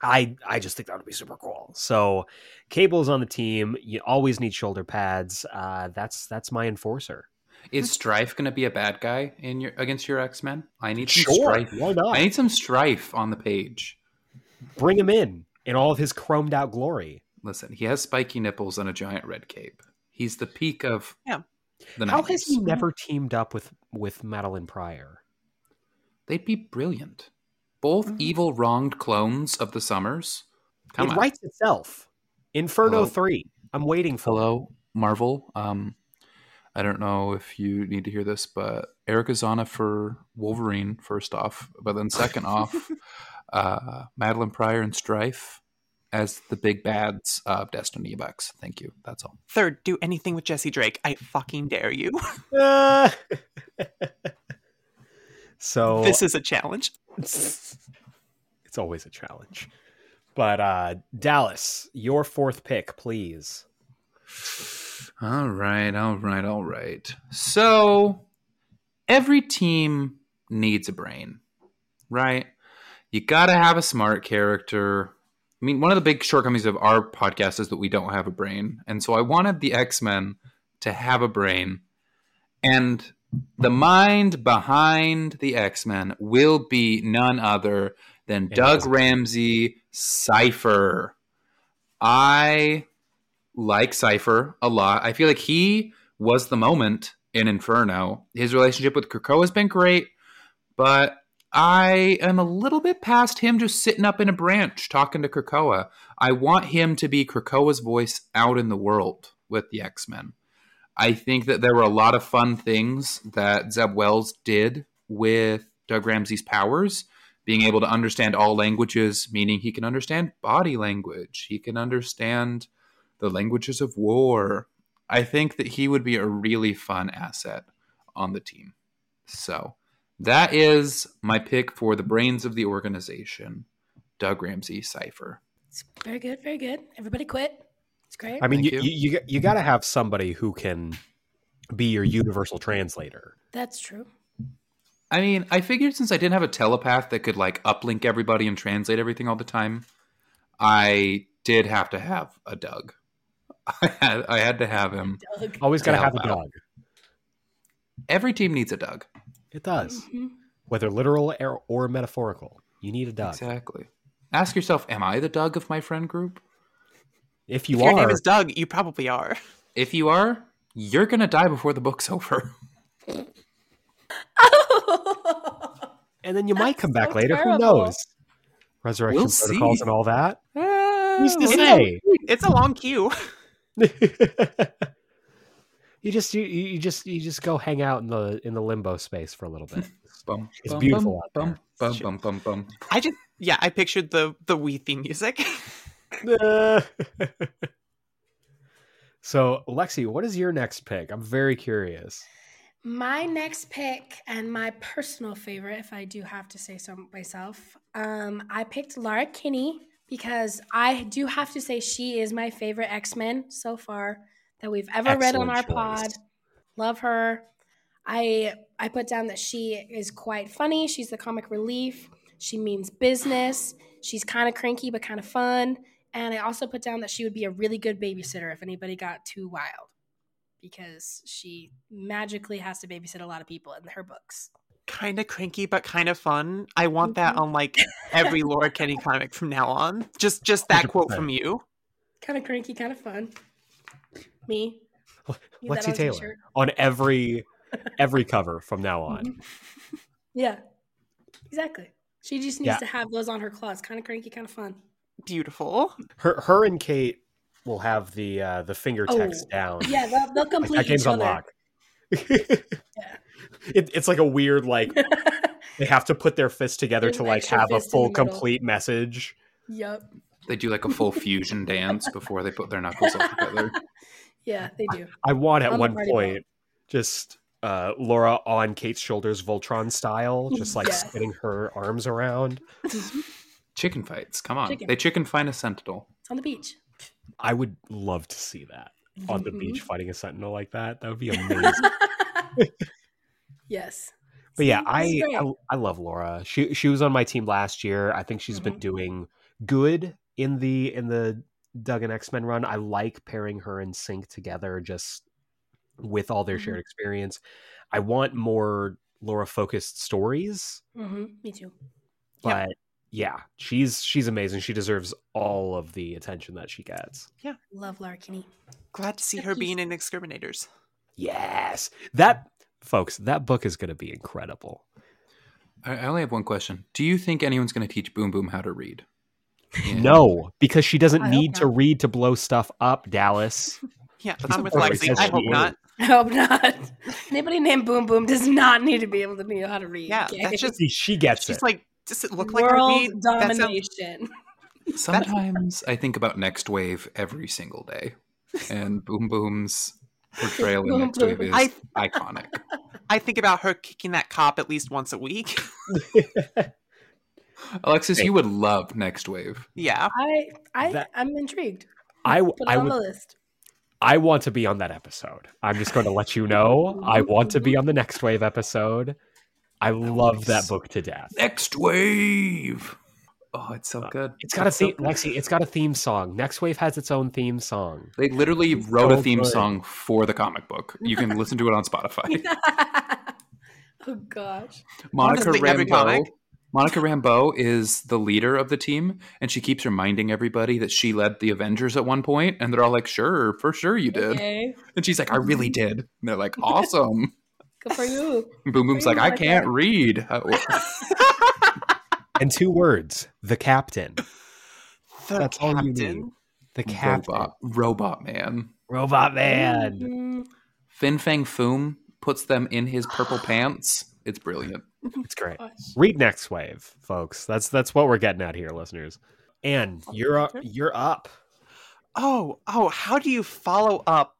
I I just think that would be super cool. So Cable's on the team. You always need shoulder pads. Uh, that's that's my enforcer. Is Strife going to be a bad guy in your against your X Men? I need some Sure, strife. why not? I need some strife on the page. Bring him in in all of his chromed out glory. Listen, he has spiky nipples and a giant red cape. He's the peak of Yeah. the How 90s. has he never teamed up with with Madelyne Pryor? They'd be brilliant. Both Mhm. evil, wronged clones of the Summers. Come it on. writes itself. Inferno Hello? three. I'm waiting for. it. Hello, Marvel. Um, I don't know if you need to hear this, but Eric Azana for Wolverine, first off, but then second off, uh, Madelyne Pryor and Strife as the big bads of Destiny Bucks. Thank you. That's all. Third, do anything with Jesse Drake. I fucking dare you. So This is a challenge. it's always a challenge. But uh Dallas, your fourth pick, please. All right, all right, all right. So every team needs a brain, right? You got to have a smart character. I mean, one of the big shortcomings of our podcast is that we don't have a brain. And so I wanted the X Men to have a brain. And the mind behind the X Men will be none other than Doug Ramsey Cypher. I like Cypher a lot. I feel like he was the moment in Inferno. His relationship with Krakoa has been great, but I am a little bit past him just sitting up in a branch talking to Krakoa. I want him to be Krakoa's voice out in the world with the X Men. I think that there were a lot of fun things that Zeb Wells did with Doug Ramsey's powers, being able to understand all languages, meaning he can understand body language, he can understand the languages of war. I think that he would be a really fun asset on the team. So that is my pick for the brains of the organization, Doug Ramsey Cypher. It's very good, very good. Everybody quit. It's great. I mean, Thank you you. you, you, you got to have somebody who can be your universal translator. That's true. I mean, I figured since I didn't have a telepath that could like uplink everybody and translate everything all the time, I did have to have a Doug. I had, I had to have him. Doug. Always got to To have a out. dog. Every team needs a Doug. It does, Mhm. whether literal or, or metaphorical. You need a dog. Exactly. Ask yourself, am I the Doug of my friend group? If you if your name is Doug, you probably are. If you are, you're going to die before the book's over. and then you might That's come back so later. Who knows? Resurrection We'll protocols see. and all that. Ah, Who's to say? It's a long queue. you just you, you just you just go hang out in the in the limbo space for a little bit. Bum, It's bum, beautiful bum, out bum, there. bum, bum, bum, bum. I just yeah, I pictured the the Wii theme music. so, Lexi, what is your next pick? I'm very curious. My next pick and my personal favorite, if I do have to say so myself, um, I picked Laura Kinney because I do have to say she is my favorite X Men so far that we've ever read on our choice. pod. Love her. I I put down that she is quite funny. She's the comic relief. She means business. She's kind of cranky but kind of fun. And I also put down that she would be a really good babysitter if anybody got too wild because she magically has to babysit a lot of people in her books. Kind of cranky but kind of fun. I want that Mhm. on like every Laura Kinney comic from now on. Just just that quote 100%. from you. Kind of cranky, kind of fun. Me. Need that Lexi on Taylor t-shirt. on every every cover from now on. Mhm. Yeah. Exactly. She just needs Yeah. to have those on her claws. Kind of cranky, kind of fun. Beautiful. Her her and Kate will have the uh, the finger Oh, down. Yeah, they'll, they'll Like, complete that game's each other. on lock. it, it's like a weird like they have to put their fists together There's to like have a full complete message. yep. They do like a full fusion dance before they put their knuckles all together. Yeah, they do. I want at On the one party point just uh, Laura on Kate's shoulders, Voltron style, just like Yes. spinning her arms around. Chicken fights. Come on. Chicken. They chicken find a sentinel. It's on the beach. I would love to see that on the beach fighting a sentinel like that. That would be amazing. yes. But yeah, I, this is great. I I love Laura. She she was on my team last year. I think she's been Mhm. doing good in the in the Duggan X Men run. I like pairing her and Synch together, just with all their Mhm. shared experience. I want more Laura focused stories, Mhm, Me too. but yeah, she's she's amazing. She deserves all of the attention that she gets. Yeah, love Laura Kinney. Glad to see her being in Exterminators. Yes. That folks, that book is going to be incredible. I, I only have one question. Do you think anyone's going to teach Boom Boom how to read? Yeah. No, because she doesn't I need to read to blow stuff up, Dallas. Yeah, That's I'm with Lexi. I hope not. I hope not. Anybody named Boom Boom does not need to be able to know how to read. Yeah, okay? that's just she gets she's it. like. Does it look like a world read? Sounds- domination. Sometimes I think about Nextwave every single day, and Boom Boom's portrayal in Nextwave is I- iconic. I think about her kicking that cop at least once a week. Alexis, Hey. you would love Nextwave. yeah. I I That- I'm intrigued. I, Put it I on would the list. I want to be on that episode. I'm just going to let you know. I want to be on the next wave episode. I love that book to death. Nextwave. Oh, it's so uh, good. It's got a It's so theme, good. Lexi. It's got a theme song. Nextwave has its own theme song. They literally wrote so a theme good. song for the comic book. You can listen to it on Spotify. oh gosh. Monica Rambeau. Monica Rambeau is the leader of the team, and she keeps reminding everybody that she led the Avengers at one point, and they're all like, "Sure, for sure you did," Okay. and she's like, "I really did." And they're like, "Awesome." Good for you. Boom Boom's like, "I can't that?" read." Uh, And two words: the captain. The That's all you captain. need. The captain. robot, robot man. Robot man. Mhm. Fin Fang Foom puts them in his purple pants. It's brilliant. It's great. Gosh. Read next wave, folks. That's that's what we're getting at here, listeners. And you're up. You're up. Oh, oh, how do you follow up?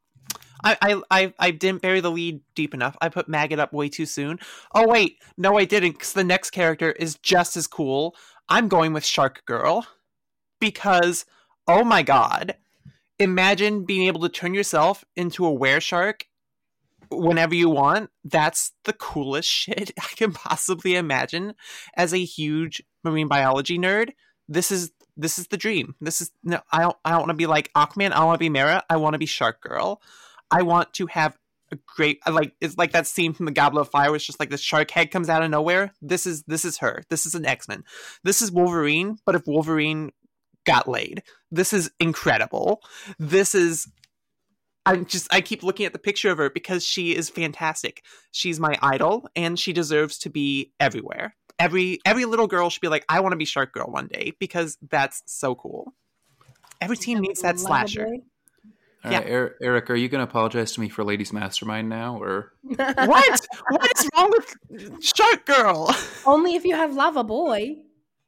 I, I, I, didn't bury the lead deep enough. I put Maggot up way too soon. Oh wait, no, I didn't, because the next character is just as cool. I'm going with Shark Girl because, oh my god, imagine being able to turn yourself into a were shark whenever you want. That's the coolest shit I can possibly imagine. As a huge marine biology nerd, this is this is the dream. This is no, I don't I don't want to be like Aquaman. I want to be Mera. I want to be Shark Girl. I want to have a great uh, like it's like that scene from the Goblet of Fire. It's just like the shark head comes out of nowhere. This is this is her. This is an X Men. This is Wolverine. But if Wolverine got laid, this is incredible. This is. I'm just I keep looking at the picture of her because she is fantastic. She's my idol and she deserves to be everywhere. Every every little girl should be like, I want to be Shark Girl one day because that's so cool. Every team needs that slasher. Lovely. All Yeah. right, Er- Eric, are you going to apologize to me for Ladies Mastermind now, or What? what is wrong with Shark Girl? Only if you have Lava Boy.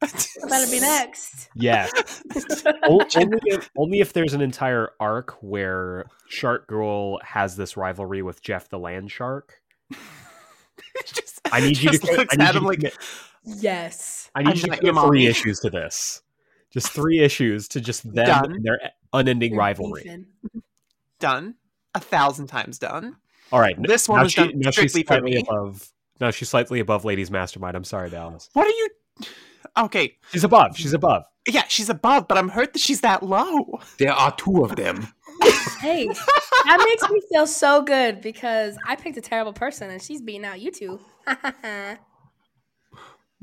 That better be next. Yeah. Only, if, only if there's an entire arc where Shark Girl has this rivalry with Jeff the Land Shark. Just- I need you to. just looks I need at you him to like, commit- Yes. I need I'm you to not commit three mommy. issues to this. Just three issues to just them Done. and their unending You're rivalry. beefing. done. A thousand times done. All right, This one now was she- done now she's strictly for slightly me. above. No, she's slightly above Ladies Mastermind. I'm sorry, Dallas. What are you? Okay, She's above. She's above. yeah, she's above, but I'm hurt that she's that low. there are two of them? Hey, that makes me feel so good because I picked a terrible person and she's beating out you two.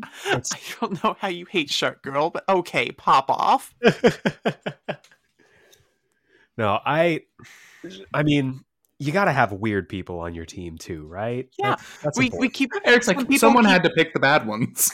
I don't know how you hate Shark Girl, but okay, pop off. no, I. I mean, you got to have weird people on your team too, right? Yeah, That- that's We we keep Eric's like, someone keep- had to pick the bad ones.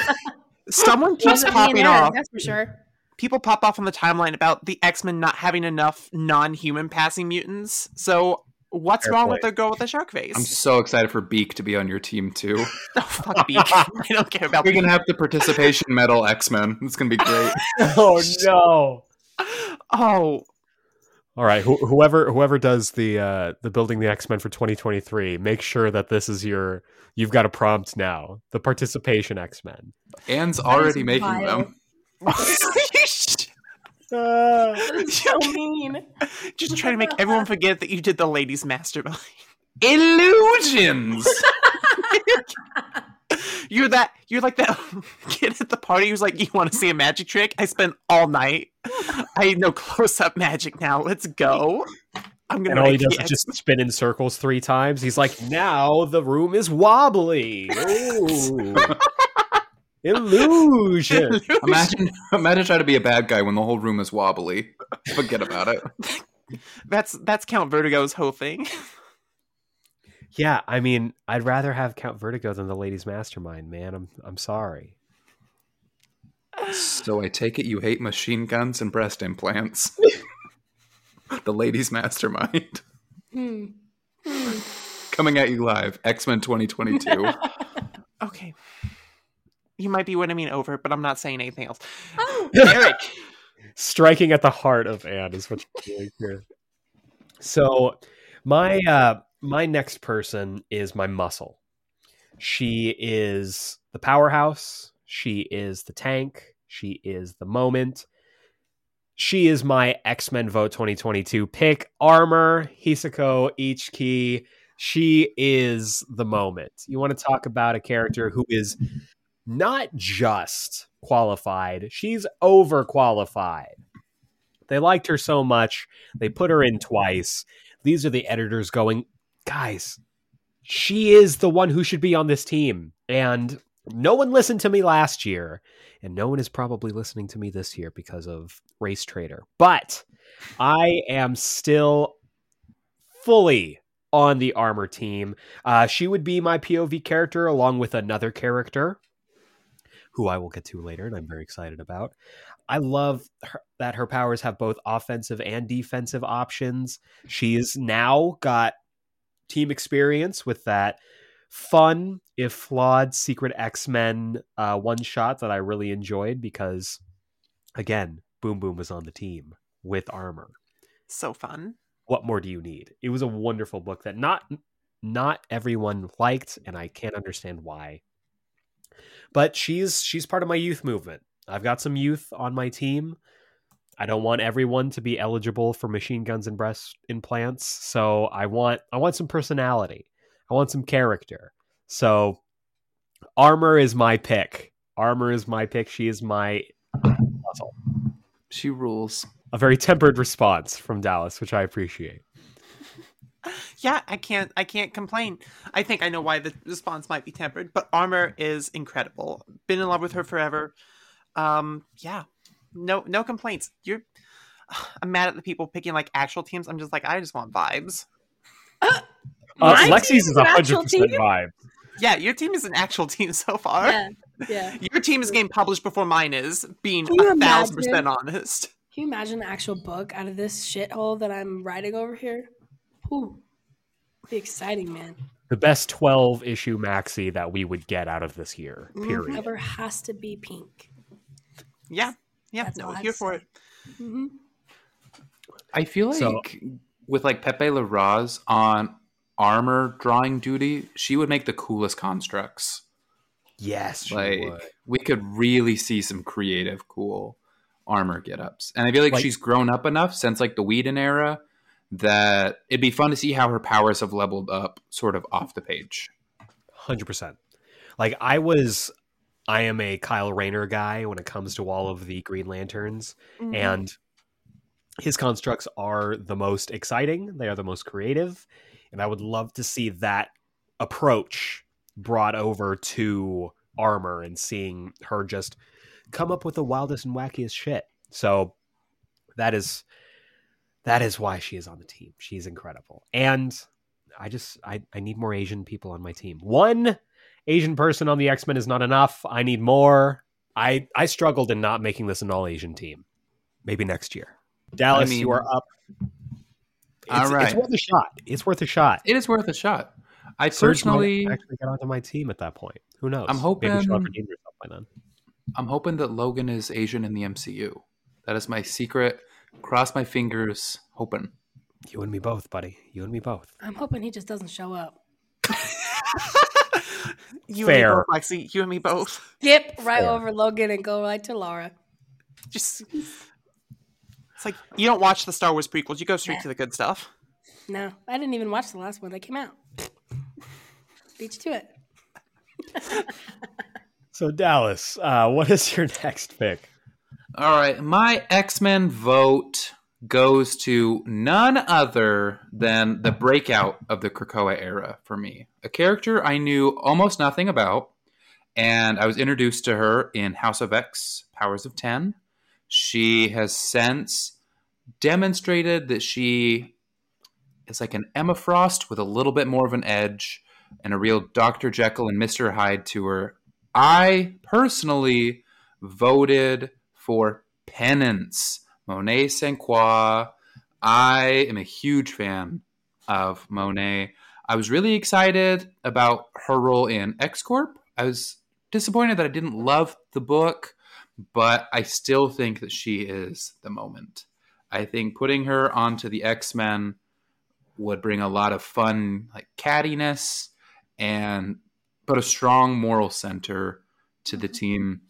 someone keeps Wasn't me and popping Eric, off. That's for sure. People pop off on the timeline about the X Men not having enough non-human passing mutants. So what's Fair wrong with the girl with the shark face? I'm so excited for Beak to be on your team too. Oh, fuck Beak. I don't care about We're Beak. gonna have the participation medal X Men. It's gonna be great. oh no! Oh, All right, wh- whoever whoever does the uh, the building the X Men for 2023, make sure that this is your. You've got a prompt now. The participation X Men. Anne's already making vile. them. So mean. just trying to make everyone forget that you did the ladies' mastermind. Illusions. You're that. You're like that kid at the party who's like, "You want to see a magic trick? I spent all night. I know close-up magic now. Let's go." I'm gonna. And all he does is just spin in circles three times. He's like, now the room is wobbly. Ooh. Illusion. imagine, imagine trying to be a bad guy when the whole room is wobbly. Forget about it. That's that's Count Vertigo's whole thing. Yeah, I mean, I'd rather have Count Vertigo than the Ladies Mastermind, man. I'm I'm sorry. So I take it you hate machine guns and breast implants. the ladies' mastermind. Hmm. Hmm. Coming at you live, X Men 2022. Okay. You might be winning me over, but I'm not saying anything else. Oh, Eric. Striking at the heart of Anne is what you're doing here. So my uh my next person is my muscle. She is the powerhouse. She is the tank. She is the moment. She is my X Men Vote 2022 pick. Armor, Hisako, Ichiki. She is the moment. You want to talk about a character who is not just qualified, she's overqualified. They liked her so much, they put her in twice. These are the editors going, guys, she is the one who should be on this team. And no one listened to me last year, and no one is probably listening to me this year because of Race Trader. But I am still fully on the armor team. Uh, she would be my POV character along with another character who I will get to later, and I'm very excited about. I love her, that her powers have both offensive and defensive options. She's now got team experience with that fun, if flawed, Secret X Men uh, one shot that I really enjoyed because, again, Boom Boom was on the team with armor. So fun. What more do you need? It was a wonderful book that not not everyone liked, and I can't understand why. But she's she's part of my youth movement. I've got some youth on my team. I don't want everyone to be eligible for machine guns and breast implants, so I want I want some personality. I want some character. So Armor is my pick. Armor is my pick. She is my muscle. she rules. A very tempered response from Dallas, which I appreciate. Yeah, I can't I can't complain. I think I know why the response might be tempered, but Armor is incredible. Been in love with her forever. Um yeah. No no complaints. You're I'm mad at the people picking like actual teams. I'm just like I just want vibes. Uh, My Lexi's is is an actual 100% vibe. Yeah, your team is an actual team so far. yeah, yeah. Your team is getting published before mine is, being a thousand percent honest. Can you imagine an actual book out of this shithole that I'm writing over here? Whew. Be exciting, man. The best 12 issue maxi that we would get out of this year, period. Cover has to be pink. Yeah. Yeah, That's no, I'd here for say. it. hmm I feel like So- with like Pepe Larraz on armor drawing duty, she would make the coolest constructs. Yes, she like would. we could really see some creative, cool armor get ups. And I feel like, Like- she's grown up enough since like the Whedon era that it'd be fun to see how her powers have leveled up sort of off the page. 100%. Like, I was, I am a Kyle Rayner guy when it comes to all of the Green Lanterns, Mm-hmm. and his constructs are the most exciting. They are the most creative. And I would love to see that approach brought over to armor and seeing her just come up with the wildest and wackiest shit. So that is that is why she is on the team. She's incredible. And I just I, I need more Asian people on my team. One Asian person on the X-Men is not enough. I need more. I I struggled in not making this an all Asian team. Maybe next year. Dallas, mean- you are up. It's, All right. it's worth a shot. It's worth a shot. It is worth a shot. I might personally, actually get onto my team at that point. Who knows? I'm Maybe she'll hoping- herself by then. I'm hoping that Logan is Asian in the MCU. That is my secret. Cross my fingers, hoping. You and me both, buddy. You and me both. I'm hoping he just doesn't show up. you Fair. and me both, Lexi. You and me both. Skip right Fair. over Logan and go right to Laura. Just it's like you don't watch the Star Wars prequels. You go straight to the good stuff. No, I didn't even watch the last one that came out. Beat you to it. So Dallas, uh, what is your next pick? All right, my X Men vote goes to none other than the breakout of the Krakoa era for me. A character I knew almost nothing about, and I was introduced to her in House of X Powers of 10. She has since demonstrated that she is like an Emma Frost with a little bit more of an edge and a real Dr. Jekyll and Mr. Hyde to her. I personally voted for Penance, Monet St. Croix. I am a huge fan of Monet. I was really excited about her role in X Corp. I was disappointed that I didn't love the book, but I still think that she is the moment. I think putting her onto the X Men would bring a lot of fun, like cattiness, and put a strong moral center to the mm-hmm. team.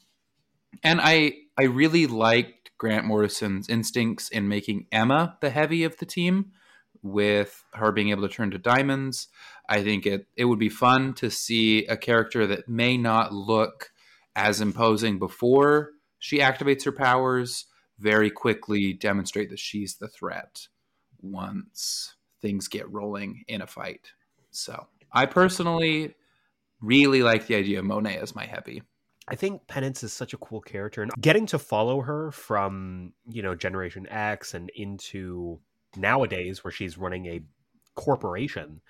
And I I really liked Grant Morrison's instincts in making Emma the heavy of the team, with her being able to turn to diamonds. I think it it would be fun to see a character that may not look as imposing before she activates her powers very quickly demonstrate that she's the threat once things get rolling in a fight. So I personally really like the idea of Monet as my heavy. I think Penance is such a cool character, and getting to follow her from you know Generation X and into nowadays where she's running a corporation,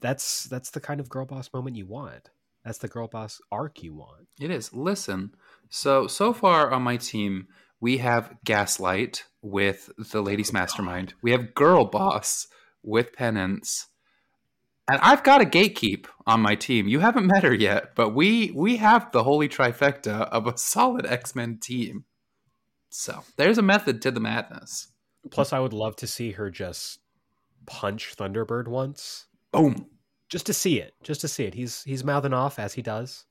that's that's the kind of girl boss moment you want. That's the girl boss arc you want. It is. Listen, so so far on my team, we have Gaslight with the Ladies Mastermind. We have Girl Boss with Penance. And I've got a gatekeep on my team. You haven't met her yet, but we we have the holy trifecta of a solid X-Men team. So there's a method to the madness. Plus, I would love to see her just punch Thunderbird once. Boom. Just to see it. Just to see it. He's he's mouthing off as he does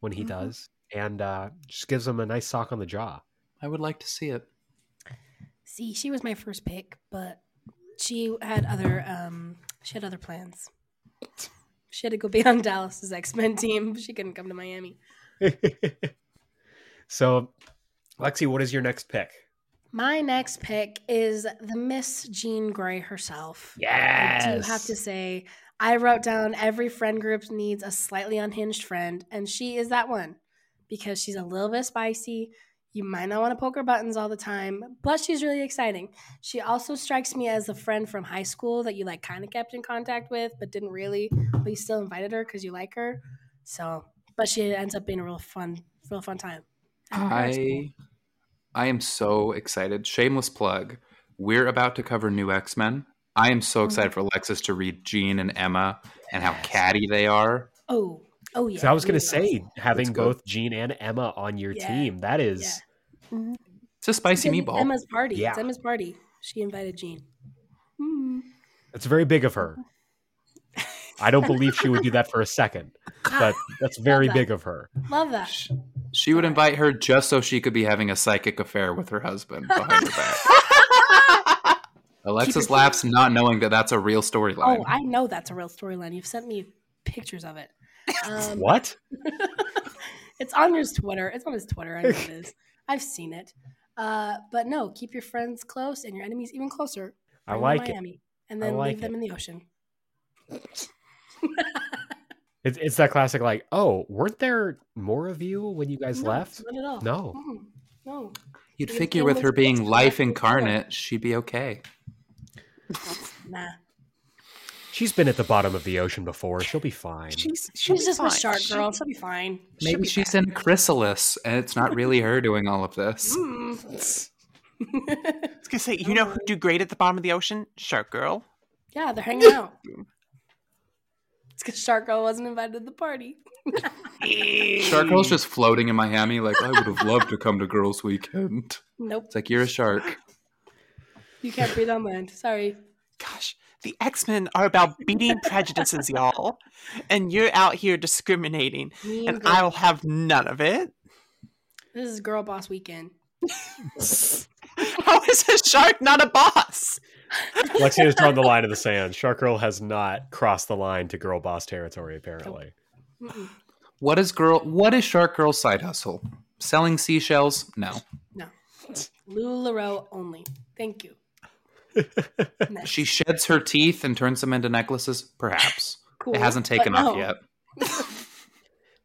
when he Mhm. does. And uh, just gives him a nice sock on the jaw. I would like to see it. See, she was my first pick, but she had other um she had other plans. She had to go be on Dallas's X Men team. She couldn't come to Miami. so, Lexi, what is your next pick? My next pick is the Miss Jean Grey herself. I Yes. do have to say, I wrote down every friend group needs a slightly unhinged friend, and she is that one because she's a little bit spicy. You might not want to poke her buttons all the time, Plus, she's really exciting. She also strikes me as a friend from high school that you like kind of kept in contact with, but didn't really, but you still invited her because you like her. So, but she ends up being a real fun, real fun time. at her high school. I I am so excited. Shameless plug. We're about to cover new X Men. I am so mm-hmm. excited for Alexis to read Jean and Emma and how catty they are. Oh, oh yeah. So I was going to say, having Let's go. both Jean and Emma on your Yeah. team, that is It's a spicy It's meatball. Emma's party. Yeah. It's Emma's party. She invited Jean. Hmm. it's very big of her. I don't believe she would do that for a second, but that's very that. big of her. Love that. Sh- She would invite her just so she could be having a psychic affair with her husband behind her back. Alexis Keep it- laughs, not knowing that that's a real storyline. Oh, I know that's a real storyline. You've sent me pictures of it. Um, What? it's on his Twitter. It's on his Twitter. I know it is. I've seen it. Uh, but no, keep your friends close and your enemies even closer. I like to it. And then like leave them in the ocean. It's, it's that classic, like, oh, weren't there more of you when you guys No, left? Not at all. No. Mm, no. You'd You figure with with her being life life incarnate, she'd be okay. Nah. She's been at the bottom of the ocean before. She'll be fine. She's she'll She's be just a fine. shark She- girl. She'll be fine. Maybe be she's fine. in chrysalis and it's not really her doing all of this. Mm. I was gonna say, you know who'd do great at the bottom of the ocean? Shark Girl. yeah, they're hanging out. It's because Shark Girl wasn't invited to the party. Shark Girl's just floating in Miami, like, I would have loved to come to Girls Weekend. Nope. It's like, you're a shark. You can't breathe on land. Sorry. Gosh, the X Men are about beating prejudices, y'all, and you're out here discriminating, Me and girl- I'll have none of it. This is Girl Boss Weekend. How is a shark not a boss? Lexi has drawn the line in the sand. Shark Girl has not crossed the line to girl boss territory, apparently. Mm-mm. What is girl? What is Shark Girl's side hustle? Selling seashells? No. No. LuLaRoe only. Thank you. Next. She sheds her teeth and turns them into necklaces? Perhaps. cool. It hasn't taken off no. yet.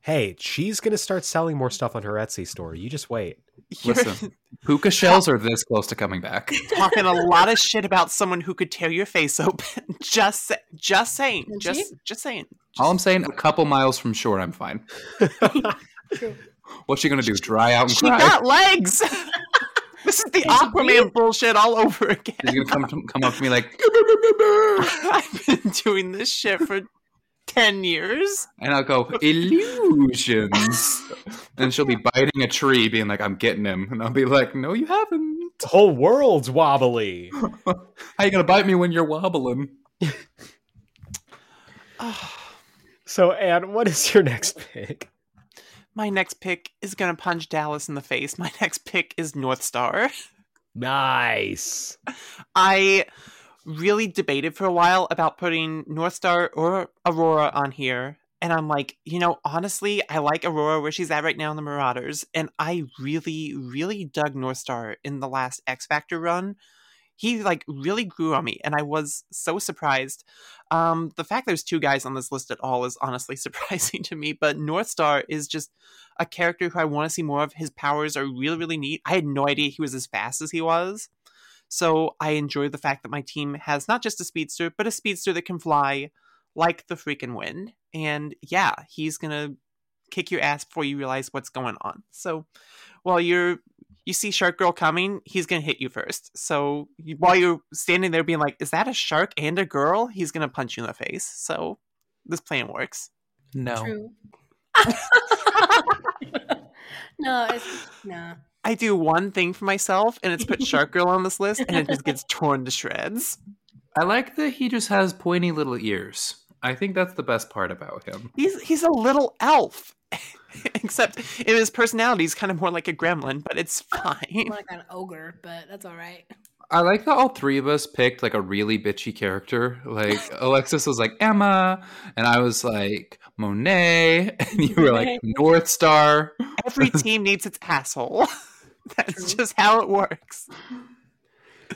Hey, she's gonna start selling more stuff on her Etsy store. You just wait. You're Listen, puka shells are this close to coming back. talking a lot of shit about someone who could tear your face open. just, just saying. Didn't Just, she? just saying. All I'm saying, a couple miles from shore, I'm fine. True. What's she gonna do? Dry out and She cry? got legs. This is the Aquaman bullshit all over again. She's gonna come come up to me like, I've been doing this shit for ten years. and I'll go illusions, and she'll be biting a tree, being like, "I'm getting him," and I'll be like, "No, you haven't. The whole world's wobbly. How you gonna bite me when you're wobbling?" So, Anne, what is your next pick? My next pick is gonna punch Dallas in the face. My next pick is Northstar. Nice. I really debated for a while about putting Northstar or Aurora on here. And I'm like, you know, honestly, I like Aurora where she's at right now in the Marauders. And I really, really dug Northstar in the last X Factor run. He like really grew on me, and I was so surprised. Um, the fact there's two guys on this list at all is honestly surprising to me. But Northstar is just a character who I want to see more of. His powers are really, really neat. I had no idea he was as fast as he was. So I enjoy the fact that my team has not just a speedster, but a speedster that can fly like the freaking wind. And yeah, he's gonna kick your ass before you realize what's going on. So while you're you see Shark Girl coming, he's gonna hit you first. So while you're standing there being like, "Is that a shark and a girl?" He's gonna punch you in the face. So this plan works. No. True. no, it's no. I do one thing for myself, and it's put Shark Girl on this list, and it just gets torn to shreds. I like that he just has pointy little ears. I think that's the best part about him. He's he's a little elf. Except in his personality, he's kind of more like a gremlin, but it's oh, fine. More like an ogre, but that's all right. I like that all three of us picked like a really bitchy character. Like Alexis was like Emma, and I was like Monet, and you were like Northstar. Every team needs its asshole. That's True. just how it works.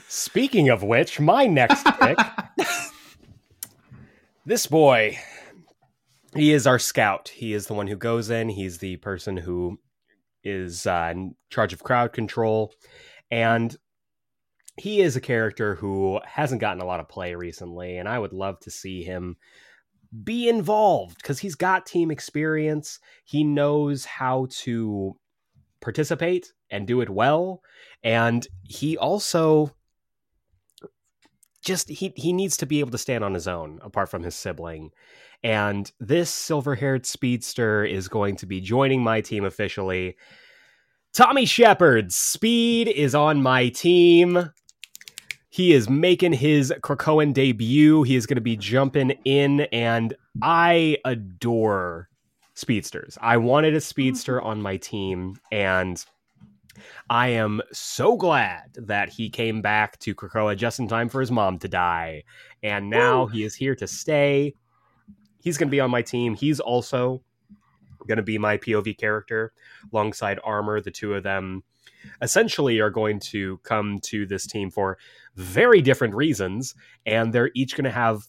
Speaking of which, my next pick. this boy, he is our scout. He is the one who goes in. He's the person who is uh, in charge of crowd control. And he is a character who hasn't gotten a lot of play recently. And I would love to see him be involved because he's got team experience. He knows how to participate and do it well. And he also just he he needs to be able to stand on his own apart from his sibling. And this silver-haired speedster is going to be joining my team officially. Tommy Shepherd, Speed is on my team. He is making his Krakoan debut. He is going to be jumping in, and I adore speedsters. I wanted a speedster mm-hmm. on my team, and I am so glad that he came back to Krakoa just in time for his mom to die. And now he is here to stay. He's going to be on my team. He's also going to be my POV character alongside Armor. The two of them essentially are going to come to this team for very different reasons. And they're each going to have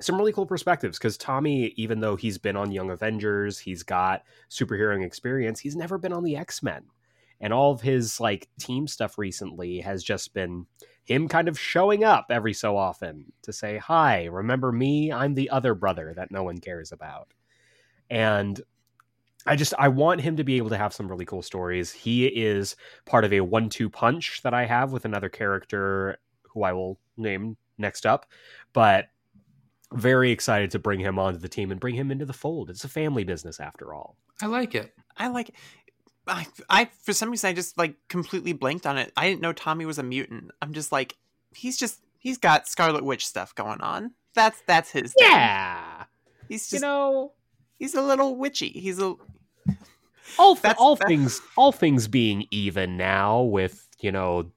some really cool perspectives because Tommy, even though he's been on Young Avengers, he's got superheroing experience, he's never been on the X Men and all of his like team stuff recently has just been him kind of showing up every so often to say hi remember me? I'm the other brother that no one cares about. And i just i want him to be able to have some really cool stories. He is part of a one-two punch that i have with another character who i will name next up but very excited to bring him onto the team and bring him into the fold. It's a family business after all. I like it. I like I, I for some reason I just like completely blanked on it. I didn't know Tommy was a mutant. I'm just like he's just he's got Scarlet Witch stuff going on. That's that's his thing. yeah He's just you know he's a little witchy. He's a all th- That's- all that- things all things being even now with you know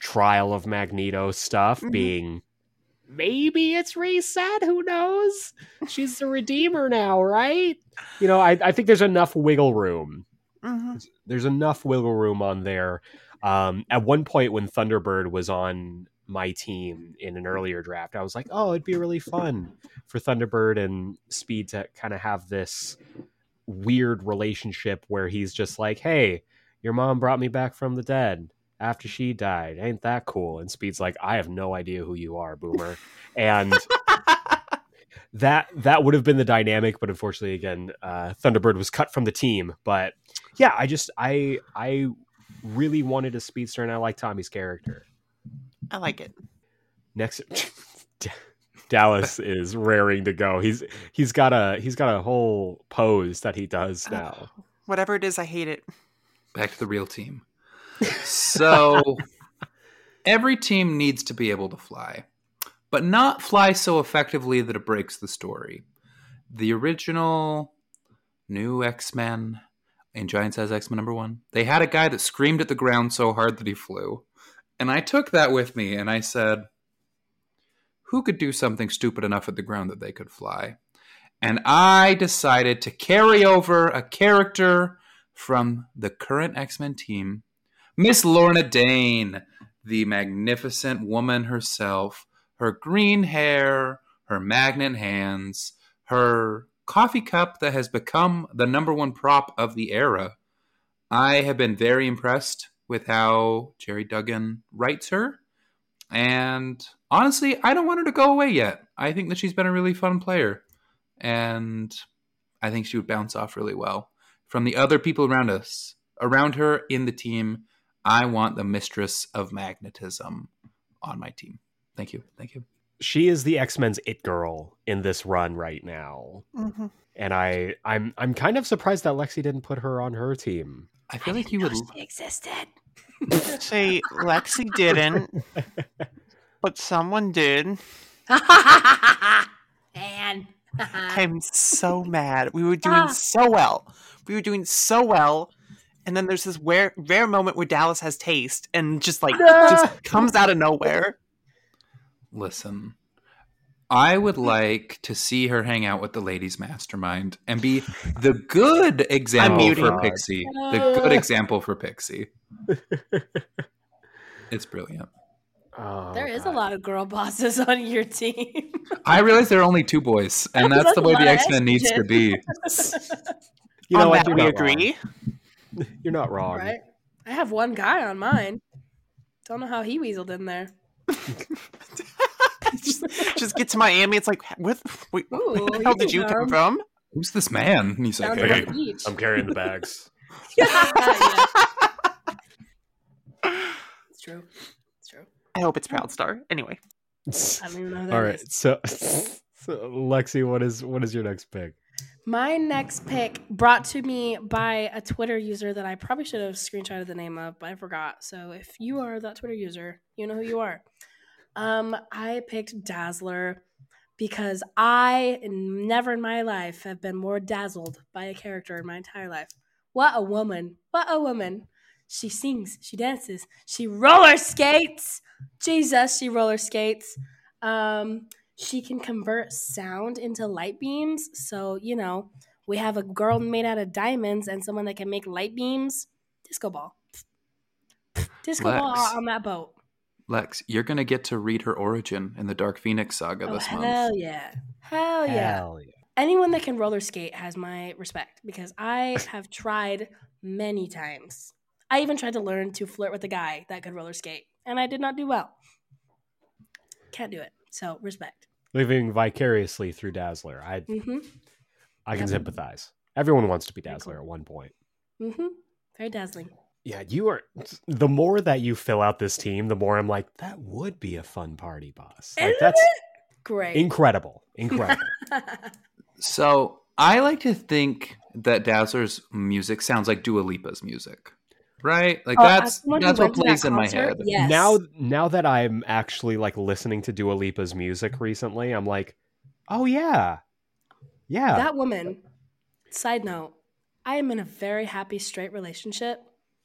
trial of magneto stuff Mhm. being maybe it's reset who knows she's the redeemer now right you know I, I think there's enough wiggle room Mhm. there's enough wiggle room on there um, at one point when thunderbird was on my team in an earlier draft i was like oh it'd be really fun for thunderbird and speed to kind of have this weird relationship where he's just like, "Hey, your mom brought me back from the dead after she died. Ain't that cool?" And Speed's like, "I have no idea who you are, boomer." and that that would have been the dynamic, but unfortunately, again, uh, Thunderbird was cut from the team. But yeah, I just I I really wanted a speedster, and I like Tommy's character. I like it. Next, Dallas is raring to go. He's he's got a he's got a whole pose that he does now. Whatever it is, I hate it. Back to the real team. So every team needs to be able to fly, but not fly so effectively that it breaks the story. The original new X Men in Giant Size X Men number one, they had a guy that screamed at the ground so hard that he flew. And I took that with me and I said, who could do something stupid enough at the ground that they could fly? And I decided to carry over a character from the current X Men team, Miss Lorna Dane, the magnificent woman herself, her green hair, her magnet hands, her coffee cup that has become the number one prop of the era. I have been very impressed with how Gerry Duggan writes her. And honestly, I don't want her to go away yet. I think that she's been a really fun player. And I think she would bounce off really well. From the other people around us, around her in the team, I want the mistress of magnetism on my team. Thank you. Thank you. She is the X Men's it girl in this run right now, Mm-hmm. and I I'm I'm kind of surprised that Lexi didn't put her on her team. I feel like you would. She existed. Say Lexi didn't, but someone did. and I'm so mad. We were doing Ah. so well. We were doing so well. And then there's this rare, rare moment where Dallas has taste and just like just comes out of nowhere. Listen, I would like to see her hang out with the ladies' mastermind and be the good example muting. for Pixie. The uh. good example for Pixie. It's brilliant. Oh, there is a lot of girl bosses on your team. I realize there are only two boys, and that's That's the way the X Men needs to be. You know what? that we agree. wrong. You're not wrong. right? I have one guy on mine. Don't know how he weaseled in there. just, just get to Miami. It's like, what? Wait, where the hell did you come from? Who's this man? And he's like, Sounds hey, like a beach. I'm carrying the bags. Yeah. It's true. It's true. I hope it's Proud Star. Anyway, I don't even know that All right, is. so, so Lexi, what is what is your next pick? My next pick brought to me by a Twitter user that I probably should have screenshotted the name of, but I forgot. So if you are that Twitter user, you know who you are. Um, I picked Dazzler because I never in my life have been more dazzled by a character in my entire life. What a woman! What a woman! She sings, she dances, she roller skates. Jesus, she roller skates. Um, she can convert sound into light beams. So, you know, we have a girl made out of diamonds and someone that can make light beams. Disco ball. Disco ball on that boat. Lex, you're gonna get to read her origin in the Dark Phoenix saga Oh, this hell month. yeah. Hell yeah. Hell yeah. Anyone that can roller skate has my respect because I have tried many times. I even tried to learn to flirt with a guy that could roller skate, and I did not do well. Can't do it. So, respect. Living vicariously through Dazzler, I Mm-hmm. I can Yep. sympathize. Everyone wants to be Dazzler cool. at one point. Mm-hmm. Very dazzling. Yeah, you are. The more that you fill out this team, the more I'm like, that would be a fun party boss. Like Isn't that's Great. incredible, incredible. So I like to think that Dazzler's music sounds like Dua Lipa's music, right? Like Oh, that's as someone who that's what went to that plays in my head. Yes. Now, now that I'm actually like listening to Dua Lipa's music recently, I'm like, oh yeah, yeah. that woman. Side note: I am in a very happy straight relationship,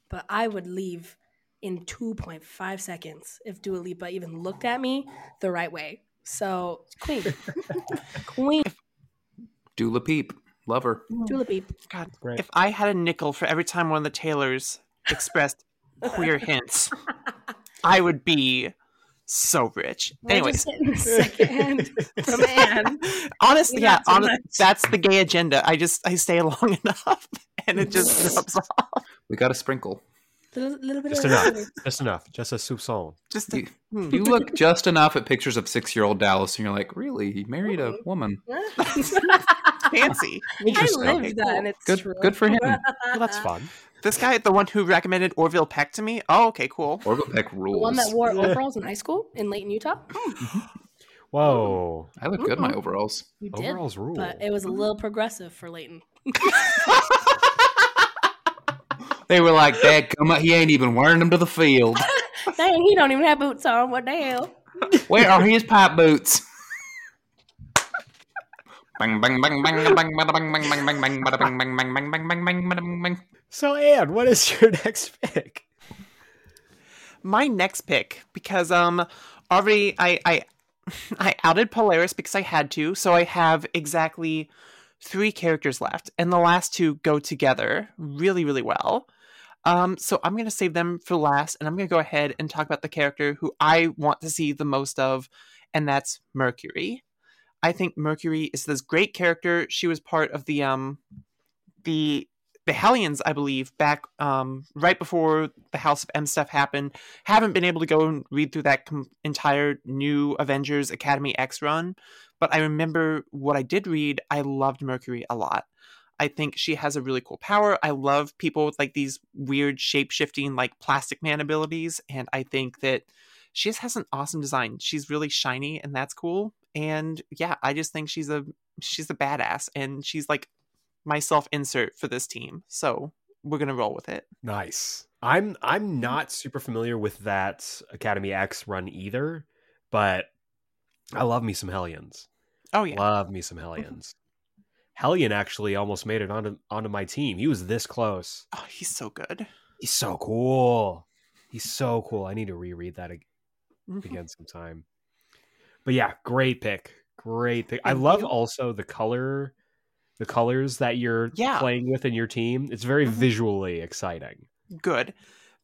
but I would leave in 2.5 seconds if Dua Lipa even looked at me the right way. So, queen, queen, Dula Peep, love her. Dua Lipa. God, Right. if I had a nickel for every time one of the Taylors expressed queer hints, I would be so rich. We're Anyways, just getting second hand from Anne. honestly, yeah, not so honest, that's the gay agenda. I just I stay long enough, and it just rubs off. We got a sprinkle. Little, little bit Just of enough. Just enough. Just a soupçon. Just a, You- hmm. You look just enough at pictures of six-year-old Dallas, and you're like, really? He married a mm-hmm. woman? fancy. I Interesting. lived that, and it's Good- true. good for him. Well, that's fun. This guy, the one who recommended Orville Peck to me. Oh, okay, cool. Orville Peck The rules. one that wore overalls in high school in Layton, Utah. Hmm. Whoa. I look good in my mm-hmm. overalls. You did, Overalls rule. but it was a hmm. little progressive for Layton. They were like, Dad, come on, he ain't even wearing them to the field. Dang, he don't even have boots on. What the hell? Where are his pipe boots? Bang bang bang bang bang bang bada bang bang bang bang bang bang bang bang bang bang bang bang bang bang. So, Anne, what is your next pick? my next pick because um already I I I outed Polaris because I had to, so I have exactly three characters left, and the last two go together really really well. Um, so I'm gonna save them for last, and I'm gonna go ahead and talk about the character who I want to see the most of, and that's Mercury. I think Mercury is this great character. She was part of the um the the Hellions, I believe, back um, right before the House of M stuff happened. Haven't been able to go and read through that com- entire new Avengers Academy X run, but I remember what I did read. I loved Mercury a lot. I think she has a really cool power. I love people with like these weird shape shifting, like plastic man abilities, and I think that she just has an awesome design. She's really shiny, and that's cool. And yeah, I just think she's a she's a badass, and she's like my self insert for this team. So we're gonna roll with it. Nice. I'm I'm not super familiar with that Academy X run either, but I love me some Hellions. Oh yeah, Love me some mm-hmm. Hellions. Hellion actually almost made it onto onto my team. He was this close. oh he's so good. He's so cool. He's so cool. I need to reread that Mhm. again sometime. But yeah, great pick. Great pick. I love you. also the color the colors that you're Yeah. playing with in your team. It's very Mhm. visually exciting. Good.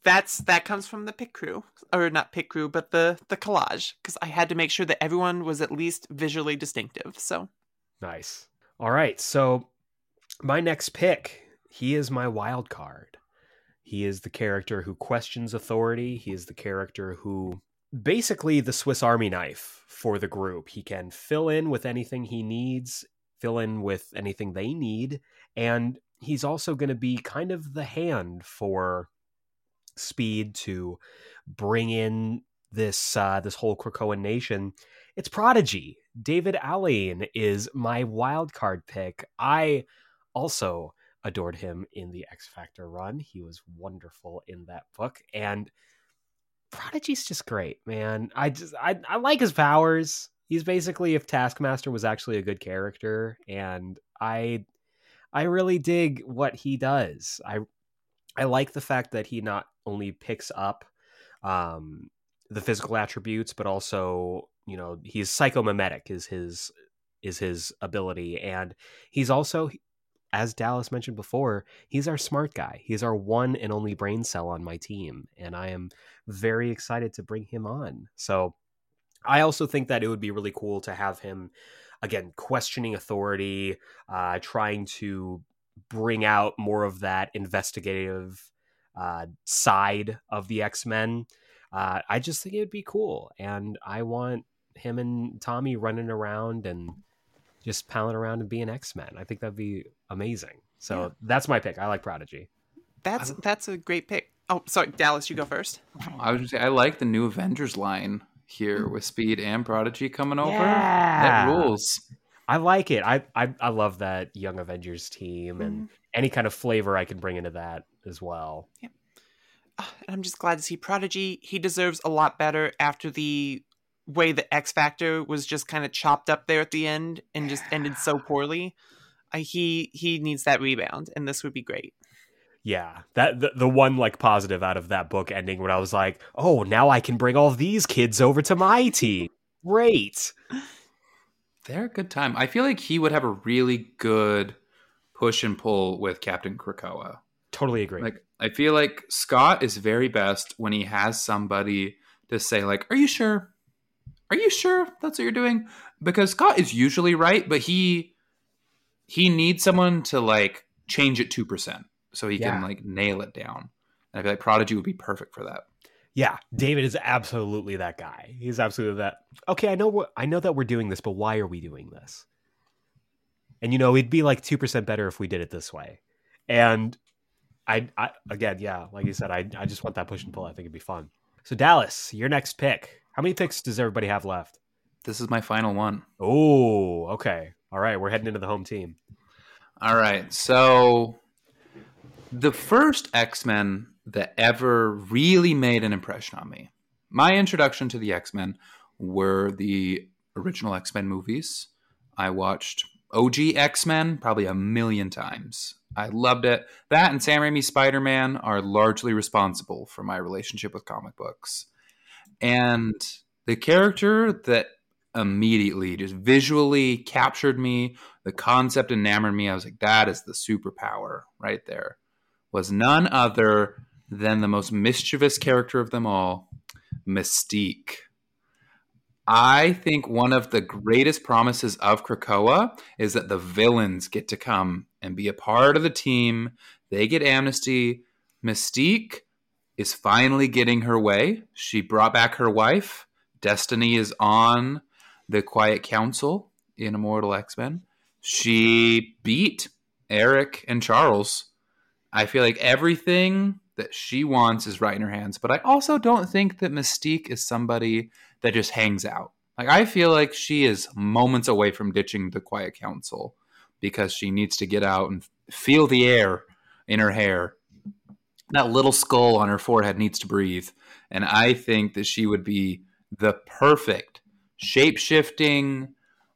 That's that comes from the pick crew, or not pick crew, but the the collage, because I had to make sure that everyone was at least visually distinctive. So Nice. All right. So my next pick, he is my wild card. He is the character who questions authority. He is the character who basically the Swiss Army knife for the group. He can fill in with anything he needs, fill in with anything they need, and he's also going to be kind of the hand for Speed to bring in this uh, this whole Krakoan nation. It's Prodigy. David Allen is my wild card pick. I also adored him in the X Factor run. He was wonderful in that book, and Prodigy's just great, man. I just I, I like his powers. He's basically if Taskmaster was actually a good character, and I I really dig what he does. I I like the fact that he not only picks up um, the physical attributes, but also you know he's psychomimetic is his is his ability, and he's also as Dallas mentioned before, he's our smart guy. He's our one and only brain cell on my team, and I am very excited to bring him on. So I also think that it would be really cool to have him again questioning authority, uh, trying to bring out more of that investigative uh, side of the X Men. Uh, I just think it would be cool, and I want him and Tommy running around and just palling around and being X Men. I think that'd be amazing. So Yeah. that's my pick. I like Prodigy. that's I- that's a great pick. Oh, sorry, Dallas, you go first. I was gonna say I like the new Avengers line here with Speed and Prodigy coming over. Yeah. That rules. I like it. I, I I love that Young Avengers team and any kind of flavor I can bring into that as well. Ah, and I'm just glad to see Prodigy. He deserves a lot better after the way the X Factor was just kind of chopped up there at the end and just ended so poorly. Uh, he he needs that rebound, and this would be great. Yeah, that the, the one like positive out of that book ending when I was like, oh, now I can bring all these kids over to my team. Great. They're a good time. I feel like he would have a really good push and pull with Captain Krakoa. Totally agree. Like I feel like Scott is very best when he has somebody to say like, "Are you sure? "Are you sure that's what you're doing?" Because Scott is usually right, but he he needs someone to like change it two percent so he can like nail it down. And I feel like Prodigy would be perfect for that. Yeah, David is absolutely that guy. He's absolutely that. Okay, I know what I know that we're doing this, but why are we doing this? And you know, it'd be like two percent better if we did it this way. And I, I again, yeah, like you said, I I just want that push and pull. I think it'd be fun. So Dallas, your next pick. How many picks does everybody have left? This is my final one. Oh, okay. All right, we're heading into the home team. All right. So the first X-Men that ever really made an impression on me. My introduction to the X-Men were the original X-Men movies. I watched OG X-Men probably a million times. I loved it. That and Sam Raimi's Spider-Man are largely responsible for my relationship with comic books. And the character that immediately just visually captured me the concept enamored me. I was like, that is the superpower right there. Was none other than the most mischievous character of them all, Mystique. I think one of the greatest promises of Krakoa is that the villains get to come and be a part of the team. They get amnesty. Mystique is finally getting her way. She brought back her wife. Destiny is on the Quiet Council in Immortal X Men she beat Erik and Charles. I feel like everything that she wants is right in her hands, but I also don't think that Mystique is somebody that just hangs out. Like I feel like she is moments away from ditching the Quiet Council because she needs to get out and feel the air in her hair. That little skull on her forehead needs to breathe, and I think that she would be the perfect shape-shifting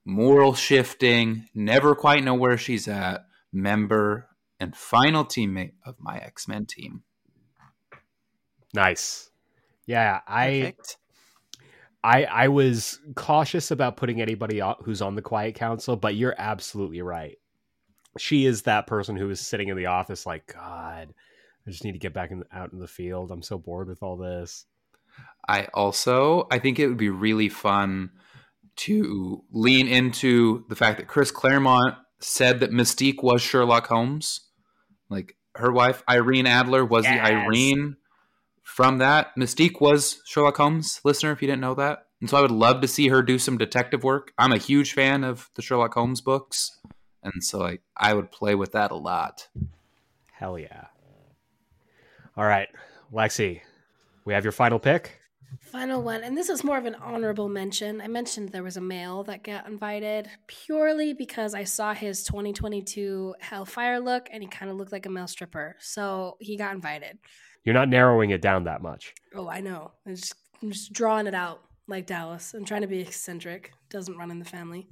moral shifting, never quite know where she's at, member and final teammate of my X Men team. Nice. Yeah, I Perfect. I I was cautious about putting anybody who's on the quiet council, but you're absolutely right. She is that person who is sitting in the office like, God, I just need to get back in, out in the field. I'm so bored with all this. I also I think it would be really fun to lean into the fact that Chris Claremont said that Mystique was Sherlock Holmes. Like her wife Irene Adler was Yes. the Irene from that. Mystique was Sherlock Holmes, listener, if you didn't know that. And so I would love to see her do some detective work. I'm a huge fan of the Sherlock Holmes books. And so like I would play with that a lot. Hell yeah. All right, Lexi, we have your final pick. Final one, and this is more of an honorable mention. I mentioned there was a male that got invited purely because I saw his 2022 Hellfire look and he kind of looked like a male stripper. So he got invited. You're not narrowing it down that much. Oh, I know. I'm just, I'm just drawing it out like Dallas. I'm trying to be eccentric. Doesn't run in the family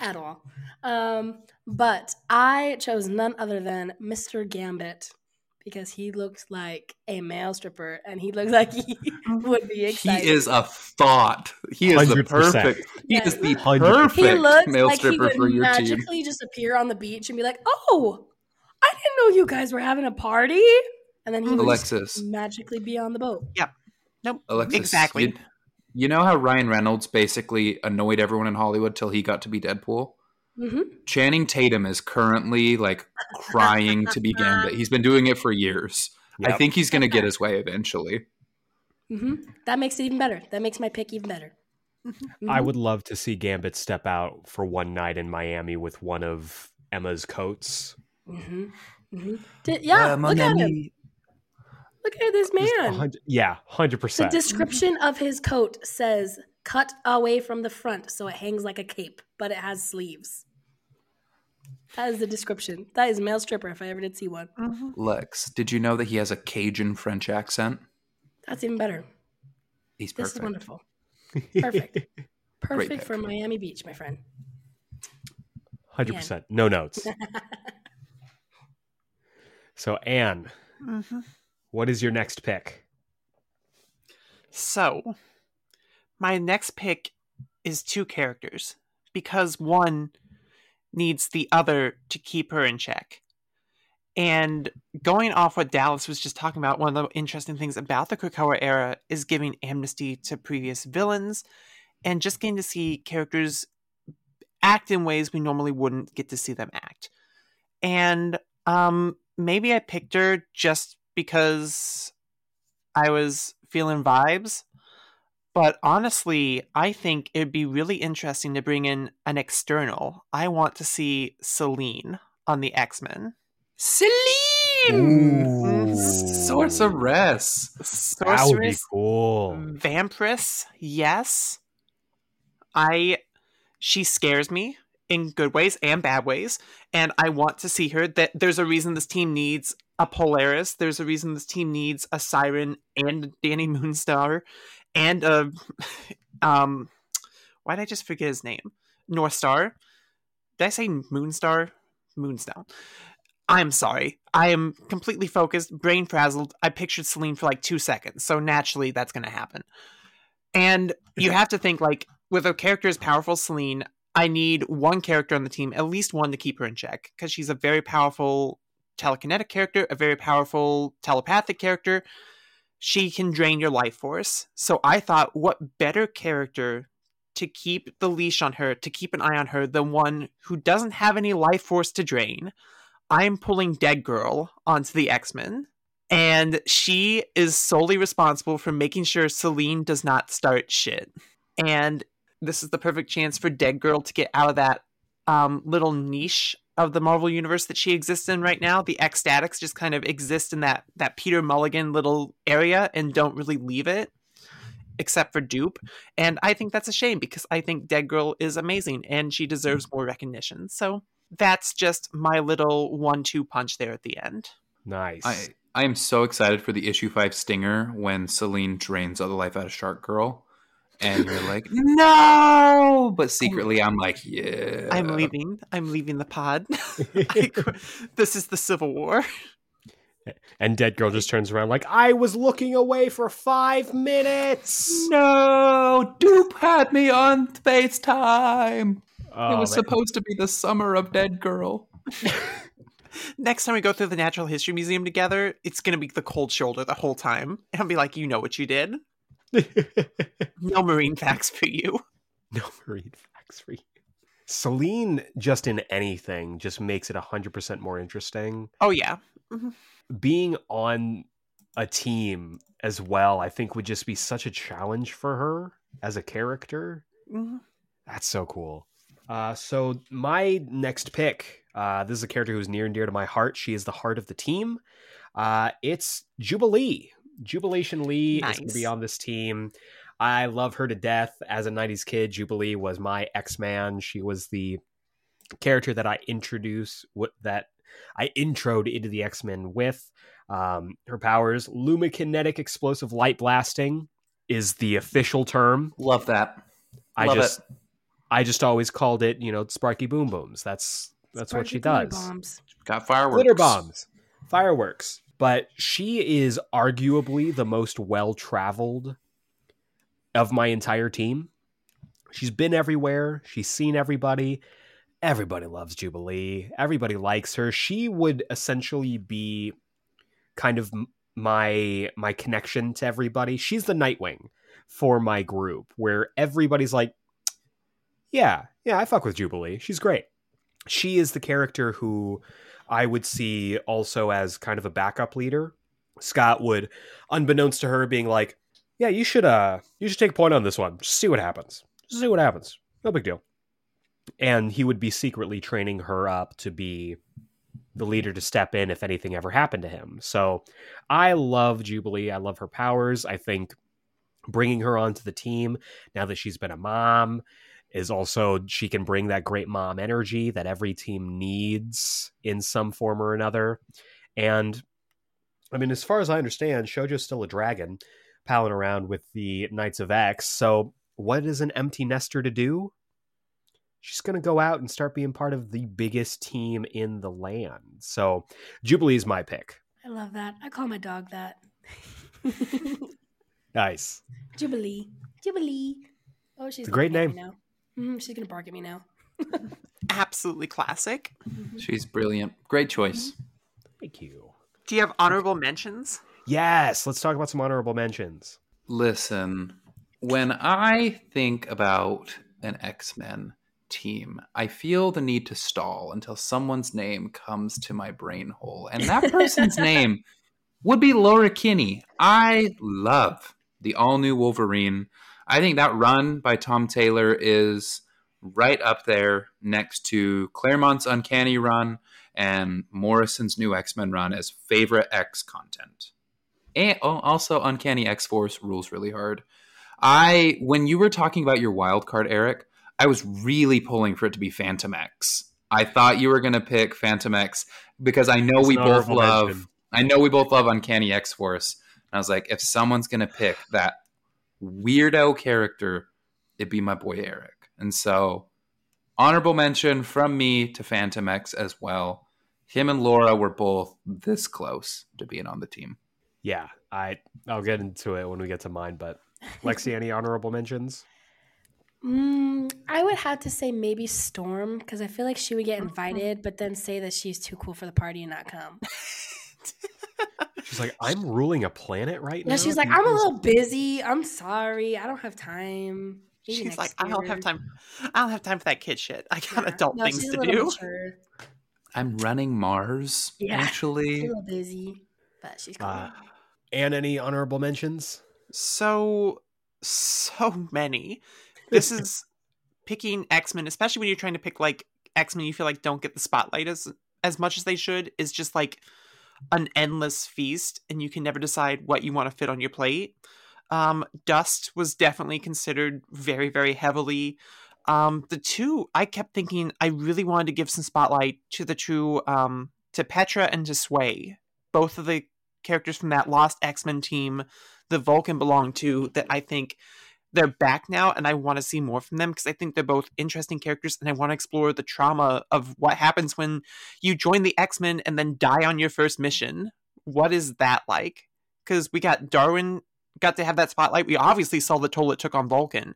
at all. Um, but I chose none other than Mr. Gambit because he looks like a male stripper and he looks like he would be excited. He is a thought. He is the 100%. perfect. He Yeah. is the 100. perfect he looks male like he stripper would for your team. magically just appear on the beach and be like, "Oh, I didn't know you guys were having a party," and then he would just Alexis, magically be on the boat. Yeah. Nope. Alexis, exactly. You, you know how Ryan Reynolds basically annoyed everyone in Hollywood till he got to be Deadpool. Hmm Channing Tatum is currently like crying to be Gambit. He's been doing it for years. I think he's going to get his way eventually. hmm That makes it even better. That makes my pick even better. I Mhm. would love to see Gambit step out for one night in Miami with one of Emma's coats. Mhm. Mhm. Did- yeah, look at him. Look at this man. hundred- yeah, hundred percent. The percent. description of his coat says "cut away from the front, so it hangs like a cape, but it has sleeves." That is the description. That is male stripper if I ever did see one. Mhm. Lex, did you know that he has a Cajun French accent? That's even better. He's perfect. This is wonderful. Perfect. Perfect for Miami Beach, my friend. Hundred percent. No notes. so Anne, Mhm. what is your next pick? So, my next pick is two characters because one needs the other to keep her in check. And going off what Dallas was just talking about, one of the interesting things about the Krakoa era is giving amnesty to previous villains and just getting to see characters act in ways we normally wouldn't get to see them act. And um, maybe I picked her just because I was feeling vibes. But honestly, I think it'd be really interesting to bring in an external. I want to see Selene on the X Men. Selene! Ooh. Sorceress. That would be Sorceress, cool. Vampiress, yes. I she scares me in good ways and bad ways, and I want to see her. That there's a reason this team needs a Polaris. There's a reason this team needs a Siryn and Dani Moonstar and a um. Why did I just forget his name? Northstar. Did I say Moonstar? Moonstar. I'm sorry. I am completely focused, brain frazzled. I pictured Selene for like two seconds, so naturally that's going to happen. And you have to think like with a character as powerful as Selene, I need one character on the team, at least one to keep her in check, because she's a very powerful telekinetic character, a very powerful telepathic character. She can drain your life force. So I thought, what better character to keep the leash on her, to keep an eye on her, than one who doesn't have any life force to drain? I'm pulling Dead Girl onto the X Men, and she is solely responsible for making sure Selene does not start shit. And this is the perfect chance for Dead Girl to get out of that um, little niche of the Marvel universe that she exists in right now. The X-Statix just kind of exist in that that Peter Milligan little area and don't really leave it, except for Doop. And I think that's a shame because I think Dead Girl is amazing and she deserves more recognition. So that's just my little one-two punch there at the end. Nice. I I am so excited for the issue five stinger when Selene drains all the life out of Shark Girl, and you're like, no, but secretly I'm like, yeah. I'm leaving. I'm leaving the pod. I this is the Civil War. and Dead Girl just turns around like, I was looking away for five minutes. No, Doop had me on FaceTime. Oh, it was man. supposed to be the summer of Dead Girl. Next time we go through the Natural History Museum together, it's going to be the cold shoulder the whole time. And I'll be like, you know what you did. No marine facts for you. no marine facts for you. Selene, just in anything, just makes it 100% more interesting. Oh, yeah. Being on a team as well, I think would just be such a challenge for her as a character. Mhm. That's so cool. Uh, so my next pick, uh, this is a character who's near and dear to my heart. She is the heart of the team. Uh, it's Jubilee. Jubilation Lee is going to be on this team. I love her to death. As a '90s kid, Jubilee was my X Man. She was the character that I introduced, what that I introed into the X Men with. Um, her powers: lumikinetic explosive light blasting is the official term. Love that. I Love just it. I just always called it, you know, Sparky Boom Booms. That's that's what she does. Bombs. Got fireworks. Glitter bombs, fireworks. But she is arguably the most well traveled of my entire team. She's been everywhere. She's seen everybody. Everybody loves Jubilee. Everybody likes her. She would essentially be kind of my my connection to everybody. She's the Nightwing for my group, where everybody's like, "Yeah, yeah, I fuck with Jubilee. She's great." She is the character who I would see also as kind of a backup leader. Scott would, unbeknownst to her, being like, "Yeah, you should uh, you should take a point on this one. Just see what happens. Just see what happens. No big deal." And he would be secretly training her up to be the leader to step in if anything ever happened to him. So I love Jubilee. I love her powers. I think bringing her onto the team now that she's been a mom is also she can bring that great mom energy that every team needs in some form or another. And I mean, as far as I understand, Shogo's still a dragon palling around with the Knights of X. So what is an empty nester to do? She's going to go out and start being part of the biggest team in the land. So Jubilee is my pick. I love that. I call my dog that. Nice. Jubilee. Jubilee. Oh, she's a great name. now. Mhm, she's gonna bark at me now. Absolutely classic. She's brilliant. Great choice. Thank you. Do you have honorable mentions? Yes, let's talk about some honorable mentions. Listen, when I think about an X Men team, I feel the need to stall until someone's name comes to my brain hole. And that person's name would be Laura Kinney. I love the all new Wolverine. I think that run by Tom Taylor is right up there next to Claremont's Uncanny run and Morrison's new X Men run as favorite X content. And oh, also, Uncanny X Force rules really hard. I when you were talking about your wild card, Eric, I was really pulling for it to be Fantomex. I thought you were going to pick Fantomex because I know It's we both love. mention. I know we both love Uncanny X Force. And I was like, if someone's going to pick that weirdo character, it'd be my boy Eric. And so, honorable mention from me to Fantomex as well. Him and Laura were both this close to being on the team. Yeah, I I'll get into it when we get to mine. But Lexi, any honorable mentions? Mm, I would have to say maybe Storm because I feel like she would get invited, but then say that she's too cool for the party and not come. She's like, I'm ruling a planet right now. Yeah, she's like, I'm a little busy. I'm sorry. I don't have time. Maybe She's next like, I don't have time. I don't have time for that kid shit. I got Yeah. adult No, things to do. mature. I'm running Mars, Yeah. She's actually. a little busy, but she's cool. Uh, and any honorable mentions? So, so many. This is picking X Men, especially when you're trying to pick like X Men. You feel like don't get the spotlight as as much as they should. Is just like an endless feast, and you can never decide what you want to fit on your plate. Um, Dust was definitely considered very, very heavily. Um, the two, I kept thinking I really wanted to give some spotlight to the two, um, to Petra and to Sway, both of the characters from that lost X Men team the Vulcan belonged to. That I think they're back now, and I want to see more from them because I think they're both interesting characters, and I want to explore the trauma of what happens when you join the X Men and then die on your first mission. What is that like? Because we got Darwin got to have that spotlight. We obviously saw the toll it took on Vulcan.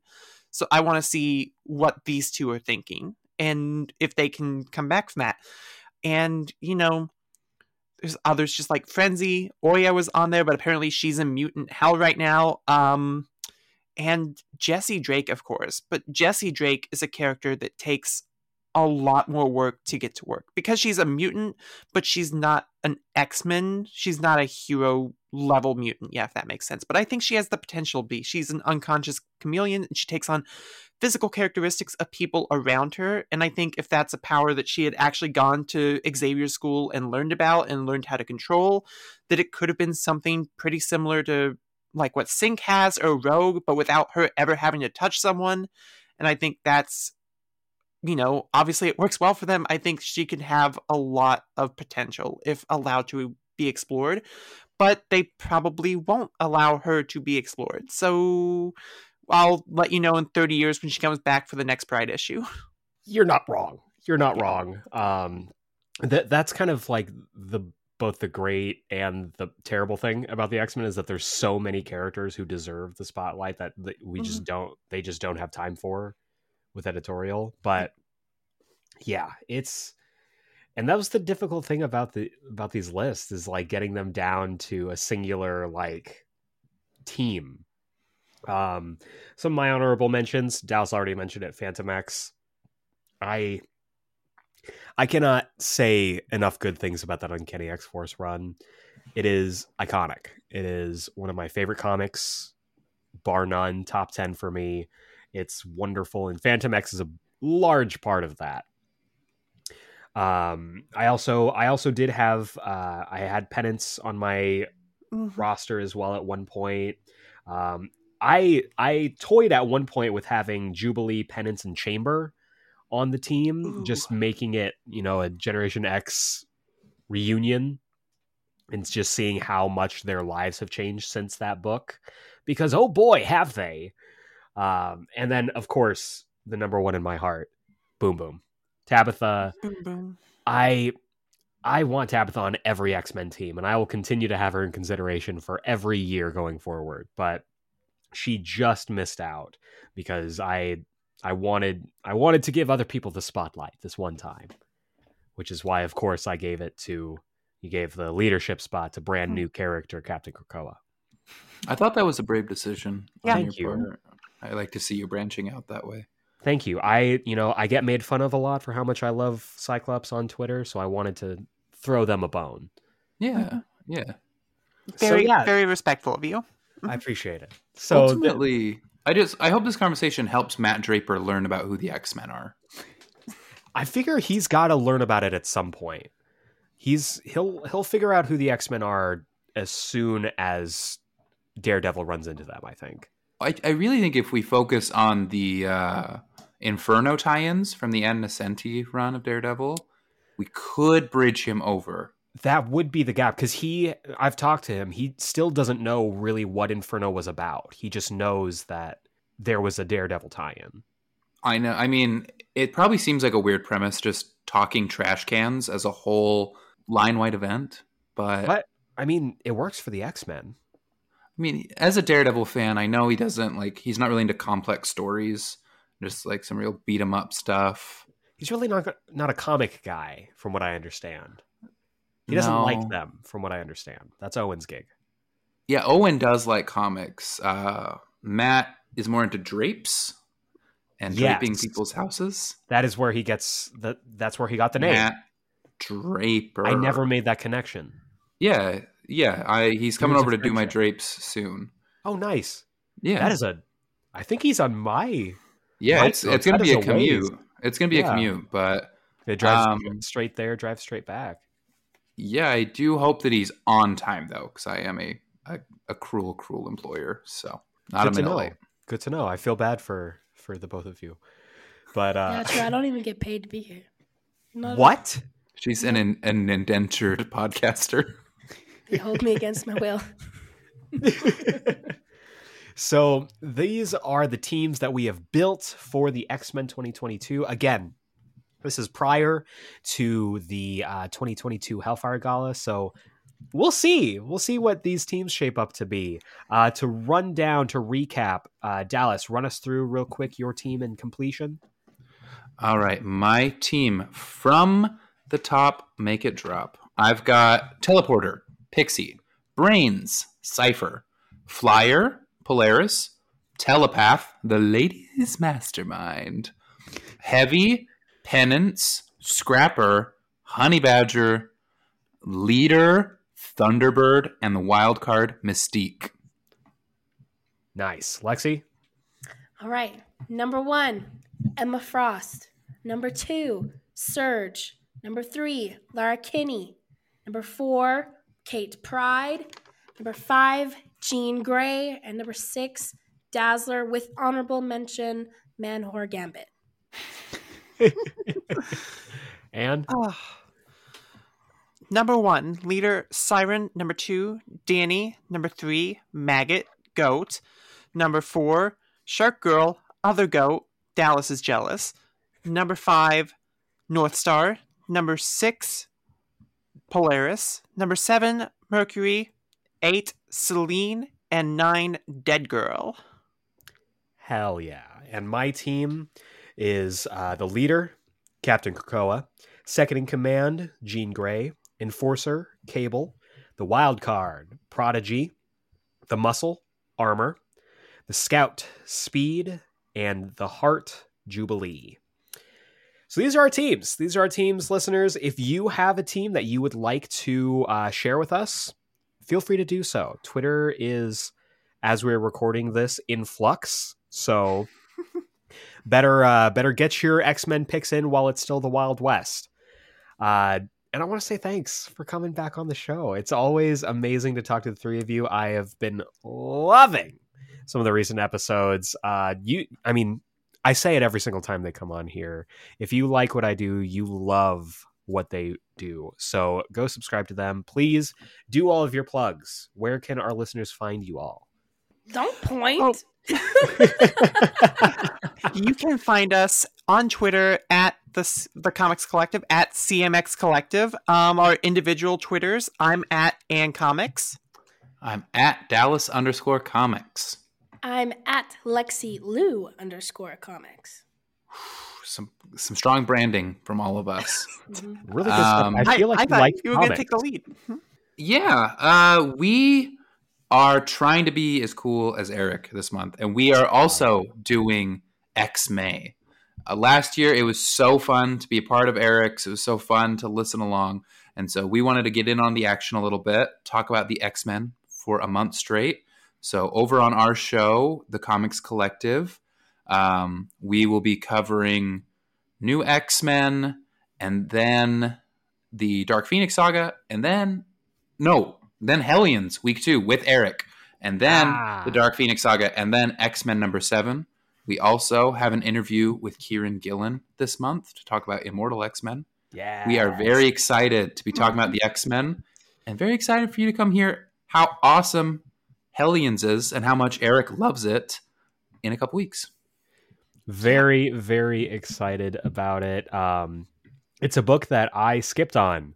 So I want to see what these two are thinking and if they can come back from that. And, you know, there's others just like Frenzy. Oya was on there, but apparently she's in mutant hell right now. Um, and Jesse Drake, of course. But Jesse Drake is a character that takes a lot more work to get to work because she's a mutant, but she's not an X Men. She's not a hero level mutant. Yeah, if that makes sense. But I think she has the potential to be. She's an unconscious chameleon and she takes on physical characteristics of people around her. And I think if that's a power that she had actually gone to Xavier's school and learned about and learned how to control, that it could have been something pretty similar to like what Synch has or Rogue, but without her ever having to touch someone. And I think that's you know, obviously it works well for them. I think she could have a lot of potential if allowed to be explored, but they probably won't allow her to be explored. So I'll let you know in 30 years when she comes back for the next Pride issue. You're not wrong. You're not wrong. Um, that that's kind of like the both the great and the terrible thing about the X Men is that there's so many characters who deserve the spotlight that, we just don't. They just don't have time for with editorial. But yeah, it's and that was the difficult thing about the about these lists is like getting them down to a singular like team. Um, some of my honorable mentions. Dallas already mentioned it. Fantomex. I I cannot say enough good things about that Uncanny X Force run. It is iconic. It is one of my favorite comics, bar none. Top ten for me. It's wonderful, and Fantomex is a large part of that. Um, I also I also did have uh, I had penance on my roster as well at one point. Um, I I toyed at one point with having Jubilee, Penance, and Chamber on the team, Ooh. just making it you know a Generation X reunion, and just seeing how much their lives have changed since that book. Because oh boy, have they! Um, and then of course the number one in my heart, Boom Boom, Tabitha. Boom, boom. I I want Tabitha on every X Men team, and I will continue to have her in consideration for every year going forward. But she just missed out because I I wanted I wanted to give other people the spotlight this one time, which is why, of course, I gave it to you gave the leadership spot to brand hmm. new character Captain Krakoa. I thought that was a brave decision. Yeah. Thank you. part. I like to see you branching out that way. Thank you. I, you know, I get made fun of a lot for how much I love Cyclops on Twitter, so I wanted to throw them a bone. Yeah, mm-hmm. yeah. Very, yeah. very respectful of you. I appreciate it. So th- ultimately, I just I hope this conversation helps Matt Draper learn about who the X Men are. I figure he's got to learn about it at some point. He's he'll he'll figure out who the X Men are as soon as Daredevil runs into them. I think. I, I really think if we focus on the uh, Inferno tie-ins from the Ann Nocenti run of Daredevil, we could bridge him over. That would be the gap because he, I've talked to him. He still doesn't know really what Inferno was about. He just knows that there was a Daredevil tie-in. I know. I mean, it probably seems like a weird premise, just talking trash cans as a whole line-wide event. But But I mean, it works for the X Men. I mean, as a Daredevil fan, I know he doesn't like. He's not really into complex stories. Just like some real beat 'em up stuff. He's really not not a comic guy, from what I understand. He doesn't No. like them, from what I understand. That's Owen's gig. Yeah, Owen does like comics. Uh, Matt is more into drapes and draping Yes. people's houses. That is where he gets the. That's where he got the name. Matt Draper. I never made that connection. Yeah, yeah. I he's coming over to do my drapes soon. Oh, nice. Yeah, That is a. I think he's on my. yeah. It's it's gonna be a a commute. ways. It's gonna be Yeah. a commute, but It drives Um, straight there, drives straight back. Yeah, I do hope that he's on time though, because I am a, a a cruel, cruel employer. So not Good a to minute know. late. Good to know. I feel bad for for the both of you. But yeah, uh true. I don't even get paid to be here. Not- what? She's an an indentured podcaster. They hold me against my will. so these are the teams that we have built for the X-Men 2022. Again, this is prior to the uh, 2022 Hellfire Gala, so we'll see. We'll see what these teams shape up to be. Uh, to run down, to recap, uh, Dallas, run us through real quick your team and completion. All right, my team from the top, make it drop. I've got Teleporter, Pixie, Brains, Cypher, Flyer, Polaris, Telepath, the Ladies Mastermind, Heavy, Penance, Scrapper, Honey Badger, Leader, Thunderbird, and the wild card Mystique. Nice, Lexi. All right. Number one, Emma Frost. Number two, Surge. Number three, Laura Kinney. Number four, Kate Pryde. Number five, Jean Grey. And number six, Dazzler with honorable mention, Manhor Gambit. And Ah. Number one, leader Siryn. Number two, Dani. Number three, Maggott, Goat. Number four, Shark Girl, Other Goat, Dallas is Jealous. Number five, Northstar. Number six, Polaris. Number seven, Mercury. Eight, Selene. And nine, Dead Girl. Hell yeah. And my team is uh, the leader, Captain Krakoa, second in command, Jean Grey, enforcer, Cable, the wild card, Prodigy, the muscle, Armor, the scout, Speed, and the heart, Jubilee. So these are our teams. These are our teams, listeners. If you have a team that you would like to uh, share with us, feel free to do so. Twitter is, as we're recording this, in flux. So better uh, better get your X Men picks in while it's still the Wild West. Uh, and I want to say thanks for coming back on the show. It's always amazing to talk to the three of you. I have been loving some of the recent episodes. Uh, you, I mean, I say it every single time they come on here. If you like what I do, you love what they do. So go subscribe to them. Please do all of your plugs. Where can our listeners find you all? Don't point. Oh. you can find us on Twitter at the the Comics Collective at CMX Collective. Um, our individual Twitters. I'm at Ann Comics. I'm at Dallas underscore comics. I'm at Lexi Lou underscore comics. Some some strong branding from all of us. Really good stuff. Um, I feel like I you thought like you were going to take the lead. yeah, uh, we are trying to be as cool as Eric this month, and we are also doing X May. Uh, last year, it was so fun to be a part of Eric's. It was so fun to listen along, and so we wanted to get in on the action a little bit, talk about the X Men for a month straight. So over on our show, the Comics Collective, um, we will be covering New X Men, and then the Dark Phoenix saga, and then no, then Hellions week two with Eric, and then Ah. the Dark Phoenix saga, and then X Men number seven. We also have an interview with Kieron Gillen this month to talk about Immortal X Men. Yeah. We are very excited to be talking about the X Men, and very excited for you to come hear how awesome Hellions is and how much Eric loves it in a couple weeks. very very excited about it um it's a book that i skipped on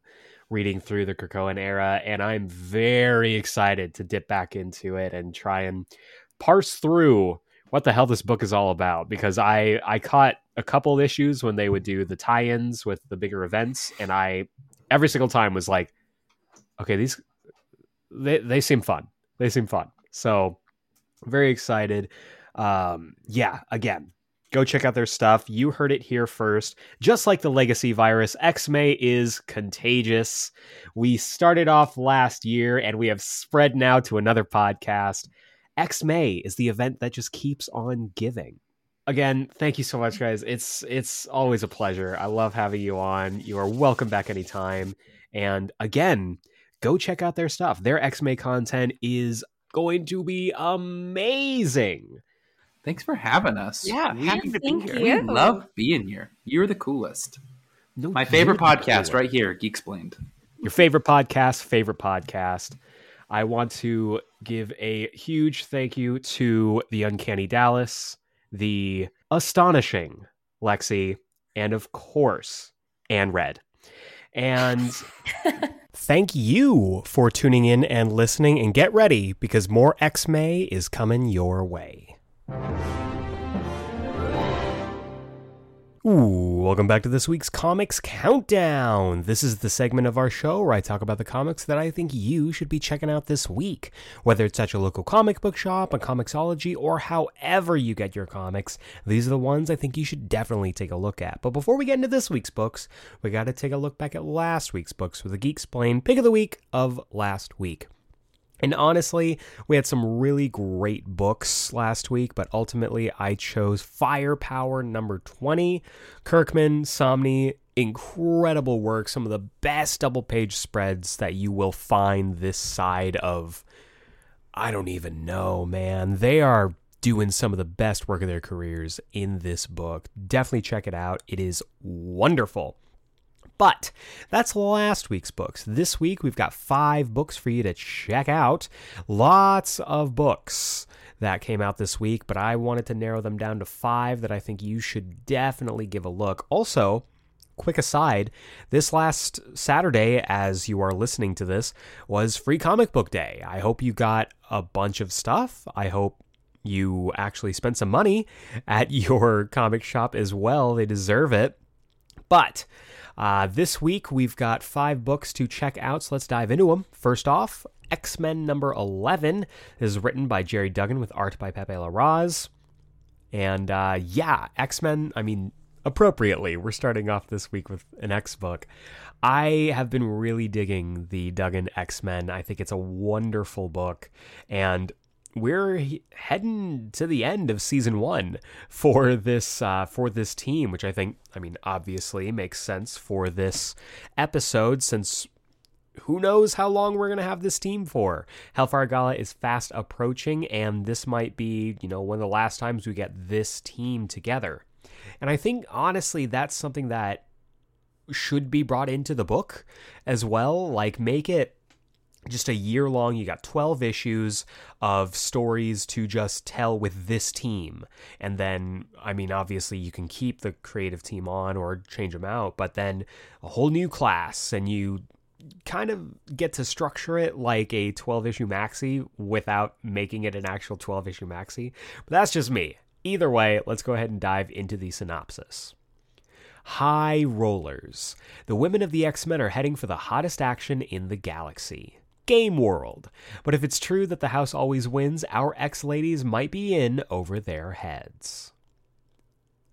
reading through the krakoan era and i'm very excited to dip back into it and try and parse through what the hell this book is all about because i i caught a couple issues when they would do the tie-ins with the bigger events and i every single time was like okay these they they seem fun. They seem fun. So very excited. Um yeah again go check out their stuff. You heard it here first. Just like the legacy virus, X-May is contagious. We started off last year and we have spread now to another podcast. X-May is the event that just keeps on giving. Again, thank you so much guys. It's it's always a pleasure. I love having you on. You are welcome back anytime. And again, go check out their stuff. Their X-May content is going to be amazing. Thanks for having us. Yeah, we, happy to be Thank here. we love being here. You're the coolest. No, My favorite podcast coolest. right here, Geeksplained. your favorite podcast, favorite podcast. I want to give a huge thank you to the Uncanny Dallas, the astonishing Lexi, and of course, Anne Red. And thank you for tuning in and listening. And get ready because more X May is coming your way. Ooh, welcome back to this week's Comics Countdown. This is the segment of our show where I talk about the comics that I think you should be checking out this week. Whether it's at your local comic book shop, a Comixology, or however you get your comics, these are the ones I think you should definitely take a look at. But before we get into this week's books, we got to take a look back at last week's books with the Geeksplained Pick of the Week of last week. And honestly, we had some really great books last week, but ultimately I chose Firepower number 20. Kirkman, Samnee, incredible work. Some of the best double page spreads that you will find this side of. I don't even know, man. They are doing some of the best work of their careers in this book. Definitely check it out. It is wonderful. But that's last week's books. This week, we've got five books for you to check out. Lots of books that came out this week, but I wanted to narrow them down to five that I think you should definitely give a look. Also, quick aside this last Saturday, as you are listening to this, was Free Comic Book Day. I hope you got a bunch of stuff. I hope you actually spent some money at your comic shop as well. They deserve it. But uh, this week we've got five books to check out, so let's dive into them. First off, X Men number 11 is written by Gerry Duggan with art by Pepe Larraz. And uh, yeah, X Men, I mean, appropriately, we're starting off this week with an X book. I have been really digging the Duggan X Men. I think it's a wonderful book. And we're heading to the end of season one for this uh, for this team, which I think, I mean, obviously makes sense for this episode since who knows how long we're going to have this team for. Hellfire Gala is fast approaching, and this might be, you know, one of the last times we get this team together. And I think, honestly, that's something that should be brought into the book as well. Like, make it just a year long. You got 12 issues of stories to just tell with this team. And then, I mean, obviously, you can keep the creative team on or change them out, but then a whole new class, and you kind of get to structure it like a 12 issue maxi without making it an actual 12 issue maxi. But that's just me. Either way, let's go ahead and dive into the synopsis. High Rollers. The women of the X Men are heading for the hottest action in the galaxy. Game world. But if it's true that the house always wins, our ex ladies might be in over their heads.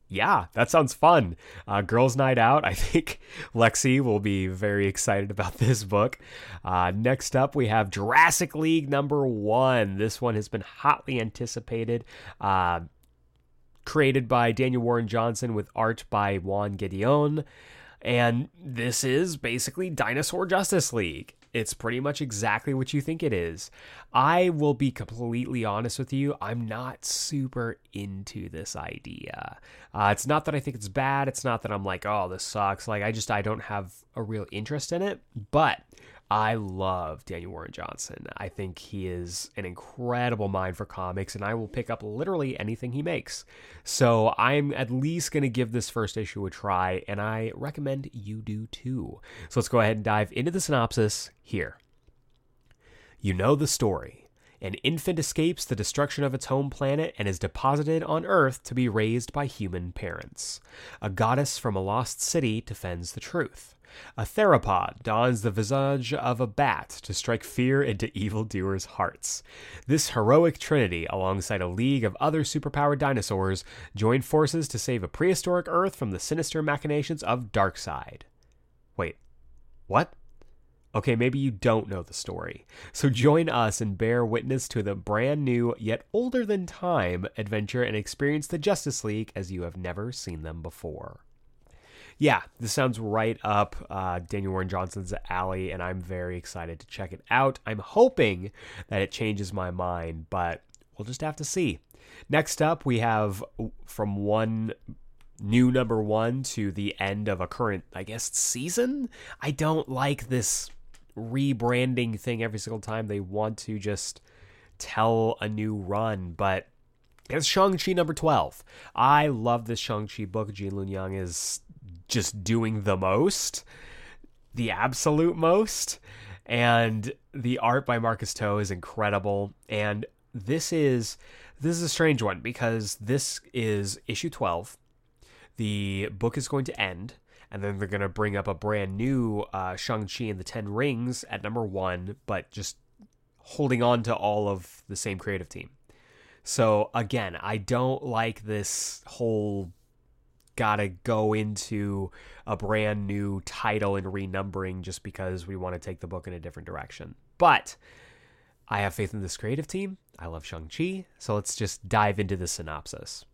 Yeah, that sounds fun. Uh, Girls' Night Out. I think Lexi will be very excited about this book. Uh, next up, we have Jurassic League number one. This one has been hotly anticipated. Uh, created by Daniel Warren Johnson with art by Juan Gedeon. And this is basically Dinosaur Justice League. It's pretty much exactly what you think it is. I will be completely honest with you. I'm not super into this idea. Uh, it's not that I think it's bad. It's not that I'm like, oh, this sucks. Like, I just, I don't have a real interest in it. But I love Daniel Warren Johnson. I think he is an incredible mind for comics, and I will pick up literally anything he makes. So I'm at least going to give this first issue a try, and I recommend you do too. So let's go ahead and dive into the synopsis here. You know the story. An infant escapes the destruction of its home planet and is deposited on Earth to be raised by human parents. A goddess from a lost city defends the truth. A theropod dons the visage of a bat to strike fear into evildoers' hearts. This heroic trinity, alongside a league of other superpowered dinosaurs, join forces to save a prehistoric Earth from the sinister machinations of Darkseid. Wait, what? Okay, maybe you don't know the story. So join us and bear witness to the brand new, yet older than time, adventure and experience the Justice League as you have never seen them before yeah, this sounds right up uh, Daniel Warren Johnson's alley, and I'm very excited to check it out. I'm hoping that it changes my mind, but we'll just have to see. Next up, we have from one new number one to the end of a current, I guess, season. I don't like this rebranding thing every single time they want to just tell a new run, but it's Shang-Chi number 12. I love this Shang-Chi book. Gene Luen Yang is just doing the most, the absolute most. And the art by Marcus To is incredible. And this is this is a strange one because this is issue 12. The book is going to end, and then they're going to bring up a brand new uh, Shang-Chi and the Ten Rings at number one, but just holding on to all of the same creative team. So again, I don't like this whole gotta go into a brand new title and renumbering just because we want to take the book in a different direction. But I have faith in this creative team. I love Shang-Chi. So let's just dive into the synopsis.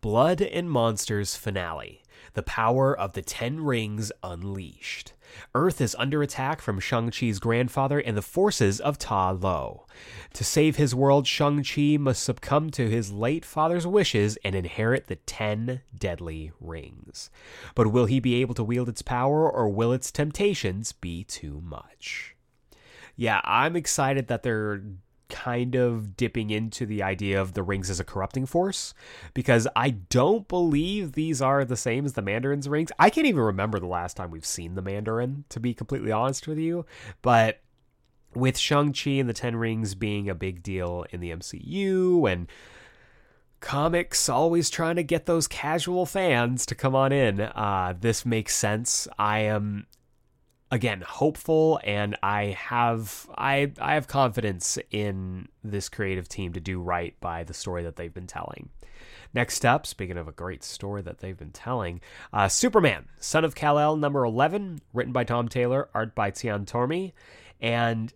Blood and Monsters finale. The power of the Ten Rings unleashed. Earth is under attack from Shang-Chi's grandfather and the forces of Ta Lo. To save his world, Shang-Chi must succumb to his late father's wishes and inherit the ten deadly rings. But will he be able to wield its power, or will its temptations be too much? Yeah, I'm excited that they're kind of dipping into the idea of the rings as a corrupting force because I don't believe these are the same as the Mandarin's rings. I can't even remember the last time we've seen the Mandarin, to be completely honest with you. But with Shang-Chi and the Ten Rings being a big deal in the MCU and comics always trying to get those casual fans to come on in, uh, this makes sense. I am again hopeful and i have i i have confidence in this creative team to do right by the story that they've been telling. Next up speaking of a great story that they've been telling uh, superman son of kal-el number 11 written by tom taylor art by cian tormey. And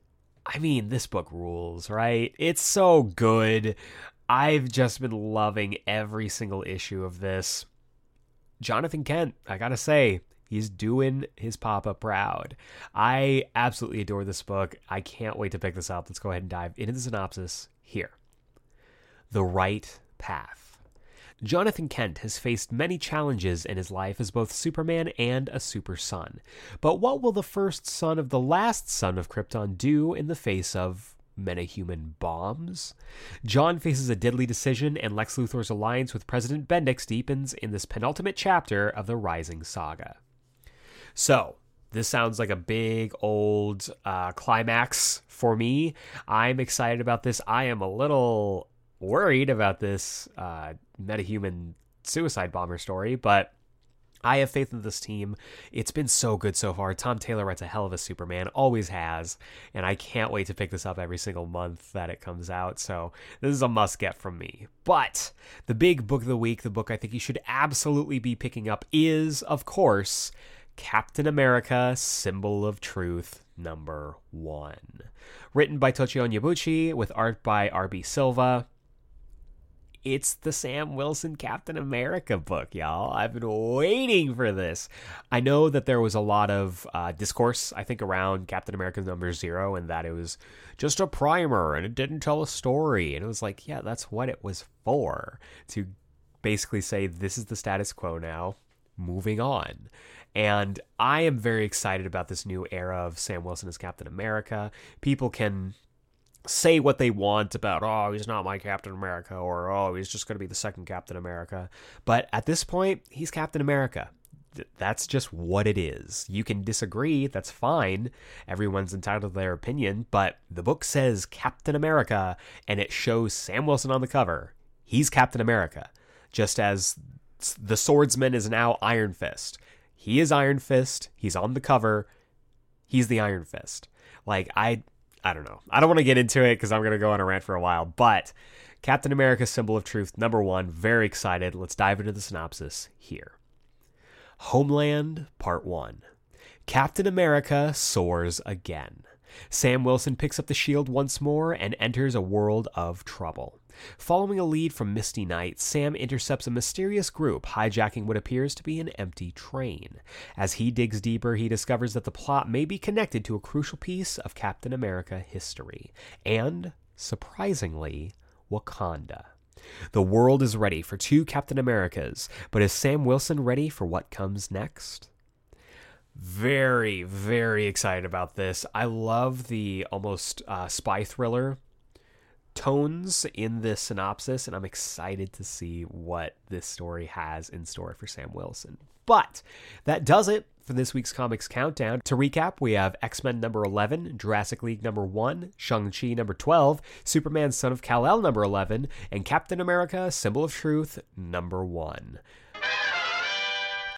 i mean this book rules right? It's so good. I've just been loving every single issue of this. Jonathan kent i gotta say He's doing his papa proud. I absolutely adore this book. I can't wait to pick this up. Let's go ahead and dive into the synopsis here. The Right Path. Jonathan Kent has faced many challenges in his life as both Superman and a super son. But what will the first son of the last son of Krypton do in the face of metahuman bombs? Jon faces a deadly decision, and Lex Luthor's alliance with President Bendix deepens in this penultimate chapter of the Rising Saga. So, this sounds like a big old uh, climax for me. I'm excited about this. I am a little worried about this uh, metahuman suicide bomber story, but I have faith in this team. It's been so good so far. Tom Taylor writes a hell of a Superman, always has, and I can't wait to pick this up every single month that it comes out. So this is a must get from me. But the big book of the week, the book I think you should absolutely be picking up is, of course, Captain America: Symbol of Truth number one, written by Tochi Onyebuchi with art by R.B. Silva it's the Sam Wilson Captain America book, y'all. I've been waiting for this. I know that there was a lot of uh, discourse, I think, around Captain America number zero, and that it was just a primer and it didn't tell a story. And it was like, yeah, that's what it was for to basically say, this is the status quo now, moving on. And I am very excited about this new era of Sam Wilson as Captain America. People can say what they want about, oh, he's not my Captain America, or oh, he's just going to be the second Captain America. But at this point, he's Captain America. That's just what it is. You can disagree, that's fine. Everyone's entitled to their opinion, but the book says Captain America, and it shows Sam Wilson on the cover. He's Captain America. Just as the swordsman is now Iron Fist. He is Iron Fist. He's on the cover. He's the Iron Fist. Like, I I don't know. I don't want to get into it because I'm going to go on a rant for a while, but Captain America Symbol of Truth, number one, very excited. Let's dive into the synopsis here. Homeland, Part 1. Captain America soars again. Sam Wilson picks up the shield once more and enters a world of trouble. Following a lead from Misty Knight, Sam intercepts a mysterious group hijacking what appears to be an empty train. As he digs deeper, he discovers that the plot may be connected to a crucial piece of Captain America history, and, surprisingly, Wakanda. The world is ready for two Captain Americas, but is Sam Wilson ready for what comes next? Very, very excited about this. I love the almost uh, spy thriller tones in this synopsis, and I'm excited to see what this story has in store for Sam Wilson. But that does it for this week's Comics Countdown. To recap, we have X Men number 11, Jurassic League number 1, Shang-Chi number 12, Superman Son of Kal-El number 11, and Captain America Symbol of Truth number 1.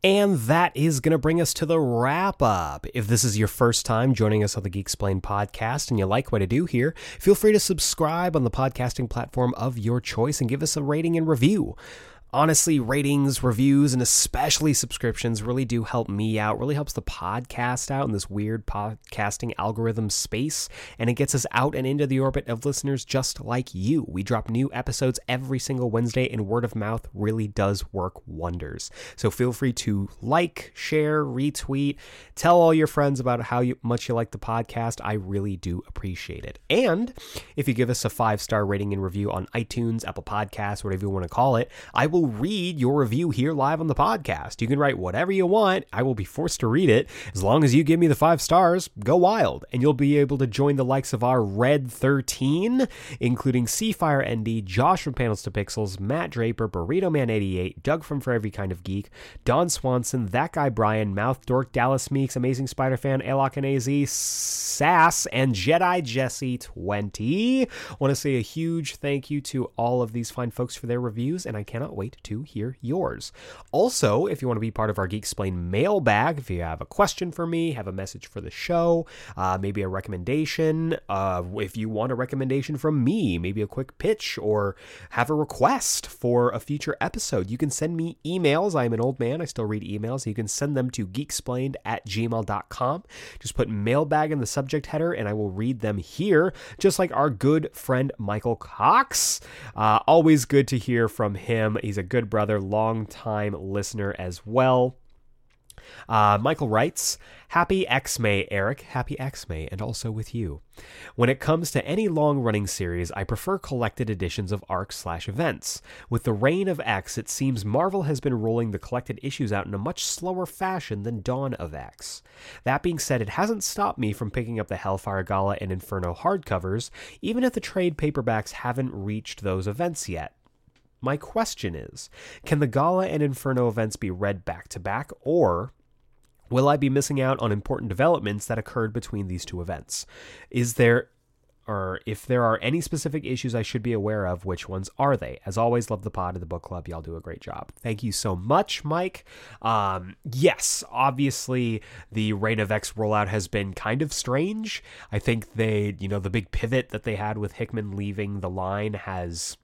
And that is going to bring us to the wrap up. If this is your first time joining us on the Geek Explain podcast and you like what I do here, feel free to subscribe on the podcasting platform of your choice and give us a rating and review honestly, ratings, reviews, and especially subscriptions really do help me out, really helps the podcast out in this weird podcasting algorithm space, and it gets us out and into the orbit of listeners just like you. We drop new episodes every single Wednesday, and word of mouth really does work wonders. So feel free to like, share, retweet, tell all your friends about how you, much you like the podcast. I really do appreciate it. And if you give us a five star rating and review on iTunes, Apple Podcasts, whatever you want to call it, I will will read your review here live on the podcast. You can write whatever you want. I will be forced to read it. As long as you give me the five stars, go wild. And you'll be able to join the likes of our Red 13, including Seafire ND, Josh from Panels to Pixels, Matt Draper, Burrito Man 88, Doug from For Every Kind of Geek, Don Swanson, That Guy Brian, Mouth Dork, Dallas Meeks, Amazing Spider Fan, Alok and AZ, Sass, and Jedi Jesse 20. I want to say a huge thank you to all of these fine folks for their reviews, and I cannot wait wait to hear yours. Also, if you want to be part of our Geek Explain mailbag, if you have a question for me, have a message for the show, uh, maybe a recommendation, uh, if you want a recommendation from me, maybe a quick pitch, or have a request for a future episode, you can send me emails. I'm an old man, I still read emails. You can send them to geeksplained at gmail.com. Just put mailbag in the subject header, and I will read them here, just like our good friend Michael Cox. Uh, always good to hear from him. He's a good brother, long time listener as well. Uh, Michael writes, Happy Xmas, Eric. Happy Xmas, and also with you. When it comes to any long running series, I prefer collected editions of arcs slash events. With the reign of X, it seems Marvel has been rolling the collected issues out in a much slower fashion than Dawn of X. That being said, it hasn't stopped me from picking up the Hellfire Gala and Inferno hardcovers, even if the trade paperbacks haven't reached those events yet. My question is can the Gala and Inferno events be read back to back, or will I be missing out on important developments that occurred between these two events? Is there or if there are any specific issues I should be aware of, which ones are they? As always, love the pod of the book club. Y'all do a great job. Thank you so much, Mike. Um, yes, obviously the Reign of X rollout has been kind of strange. I think they, you know, the big pivot that they had with Hickman leaving the line has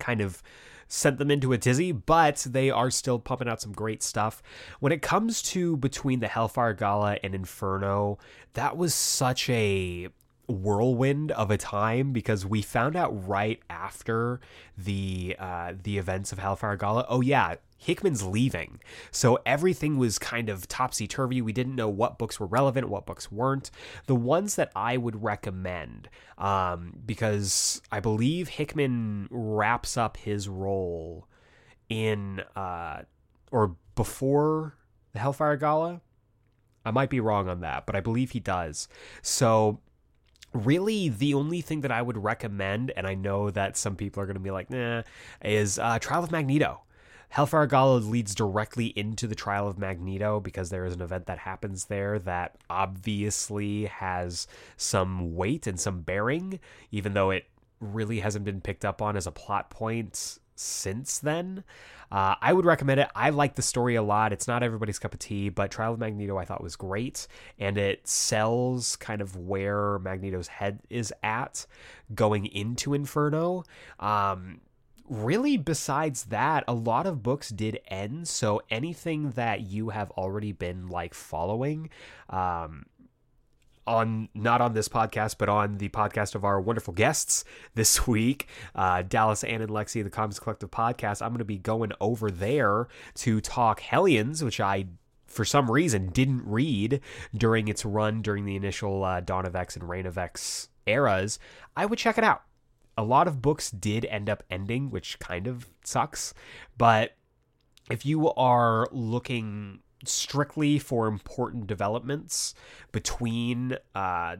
kind of sent them into a tizzy, but they are still pumping out some great stuff. When it comes to between the Hellfire Gala and Inferno, that was such a whirlwind of a time because we found out right after the uh, the events of Hellfire Gala. Oh yeah, Hickman's leaving. So everything was kind of topsy turvy. We didn't know what books were relevant, what books weren't. The ones that I would recommend, um, because I believe Hickman wraps up his role in, uh, or before the Hellfire Gala. I might be wrong on that, but I believe he does. So really the only thing that I would recommend, and I know that some people are going to be like, nah, is uh, Trial of Magneto. Hellfire Gala leads directly into the Trial of Magneto because there is an event that happens there that obviously has some weight and some bearing, even though it really hasn't been picked up on as a plot point since then. Uh, I would recommend it. I like the story a lot. It's not everybody's cup of tea, but Trial of Magneto I thought was great, and it sells kind of where Magneto's head is at going into Inferno. Um, really, besides that, a lot of books did end. So anything that you have already been like following, um, on not on this podcast, but on the podcast of our wonderful guests this week, uh, Dallas, Ann, and Lexi, the Comics Collective podcast. I'm going to be going over there to talk Hellions, which I for some reason didn't read during its run during the initial uh, Dawn of X and Reign of X eras. I would check it out. A lot of books did end up ending, which kind of sucks. But if you are looking strictly for important developments between uh,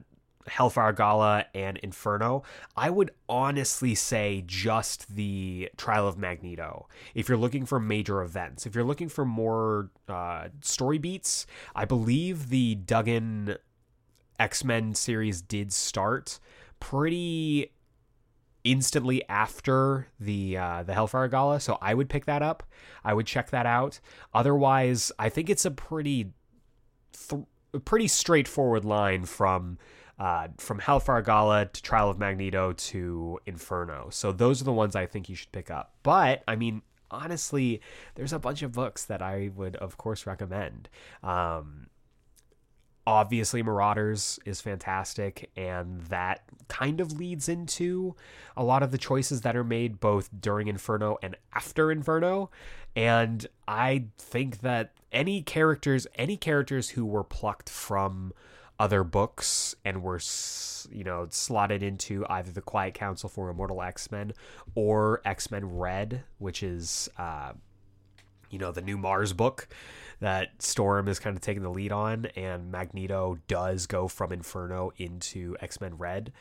Hellfire Gala and Inferno, I would honestly say just the Trial of Magneto. If you're looking for major events, if you're looking for more uh, story beats, I believe the Duggan X Men series did start pretty instantly after the uh, the Hellfire Gala, so I would pick that up. I would check that out. Otherwise, I think it's a pretty th- pretty straightforward line from uh, from Hellfire Gala to Trial of Magneto to Inferno. So those are the ones I think you should pick up. But I mean, honestly, there's a bunch of books that I would, of course, recommend. Um, obviously marauders is fantastic and that kind of leads into a lot of the choices that are made both during inferno and after inferno. And i think that any characters any characters who were plucked from other books and were you know slotted into either the quiet council for immortal x-men or x-men red which is uh, you know the new mars book that Storm is kind of taking the lead on, and Magneto does go from Inferno into X Men Red.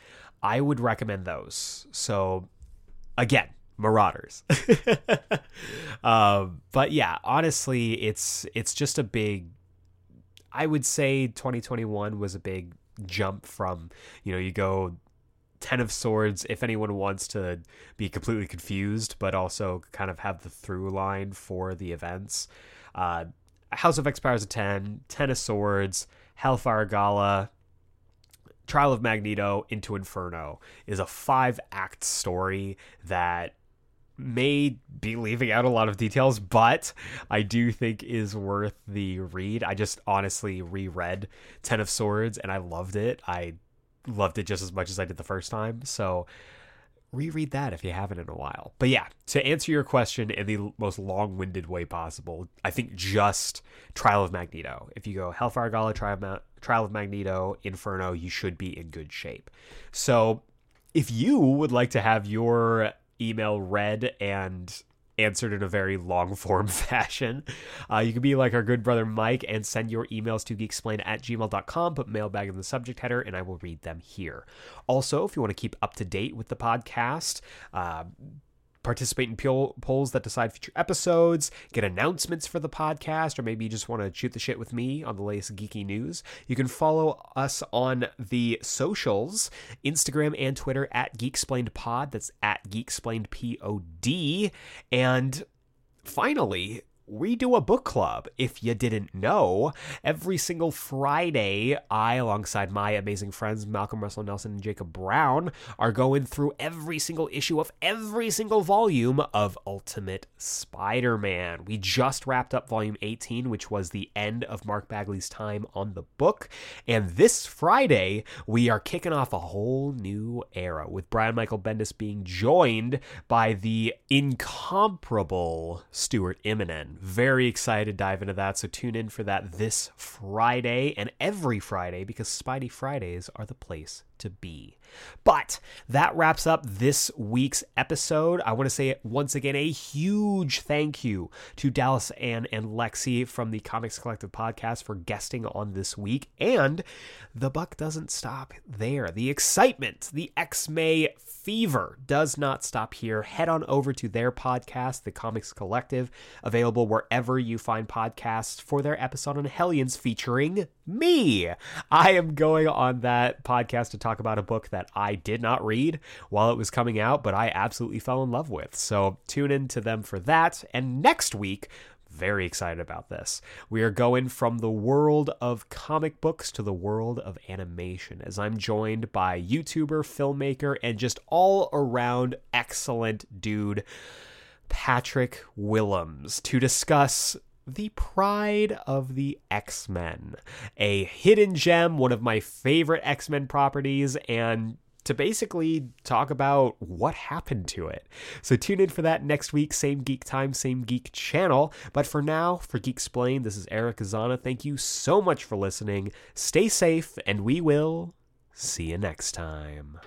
I would recommend those. So, again, Marauders. um, but yeah, honestly, it's it's just a big. I would say 2021 was a big jump from you know you go Ten of Swords, if anyone wants to be completely confused, but also kind of have the through line for the events. Uh, House of X Powers a 10, Ten of Swords, Hellfire Gala, Trial of Magneto into Inferno is a five act story that may be leaving out a lot of details, but I do think is worth the read. I just honestly reread Ten of Swords and I loved it. I loved it just as much as I did the first time. So reread that if you haven't in a while. But yeah, to answer your question in the most long winded way possible, I think just Trial of Magneto. If you go Hellfire Gala, Trial of Magneto, Inferno, you should be in good shape. So if you would like to have your email read and answered in a very long form fashion. Uh, you can be like our good brother Mike and send your emails to geeksplain at gmail.com, put mailbag in the subject header, and I will read them here. Also, if you want to keep up to date with the podcast, uh, participate in poll- polls that decide future episodes, get announcements for the podcast, or maybe you just want to shoot the shit with me on the latest geeky news, you can follow us on the socials Instagram and Twitter at GeekSplainedPod. That's at GeekSplainedPod. And finally, we do a book club. If you didn't know, every single Friday, I, alongside my amazing friends Malcolm Russell Nelson and Jacob Brown, are going through every single issue of every single volume of Ultimate Spider Man. We just wrapped up volume 18, which was the end of Mark Bagley's time on the book. And this Friday, we are kicking off a whole new era with Brian Michael Bendis being joined by the incomparable Stuart Immonen very excited to dive into that. So tune in for that this Friday and every Friday because Spidey Fridays are the place to be. But that wraps up this week's episode. I want to say once again a huge thank you to Dallas Ann and Lexi from the Comics Collective podcast for guesting on this week. And the buck doesn't stop there. The excitement, the X May fever does not stop here. Head on over to their podcast, The Comics Collective, available wherever you find podcasts for their episode on Hellions featuring me. I am going on that podcast to talk about a book that I did not read while it was coming out, but I absolutely fell in love with. So tune in to them for that. And next week, very excited about this. We are going from the world of comic books to the world of animation as I'm joined by YouTuber, filmmaker, and just all around excellent dude, Patrick Willems, to discuss the Pryde of the X Men, a hidden gem, one of my favorite X Men properties, and to basically talk about what happened to it. So tune in for that next week, same geek time, same geek channel. But for now, for Geeksplained, this is Eric Azana. Thank you so much for listening. Stay safe, and we will see you next time.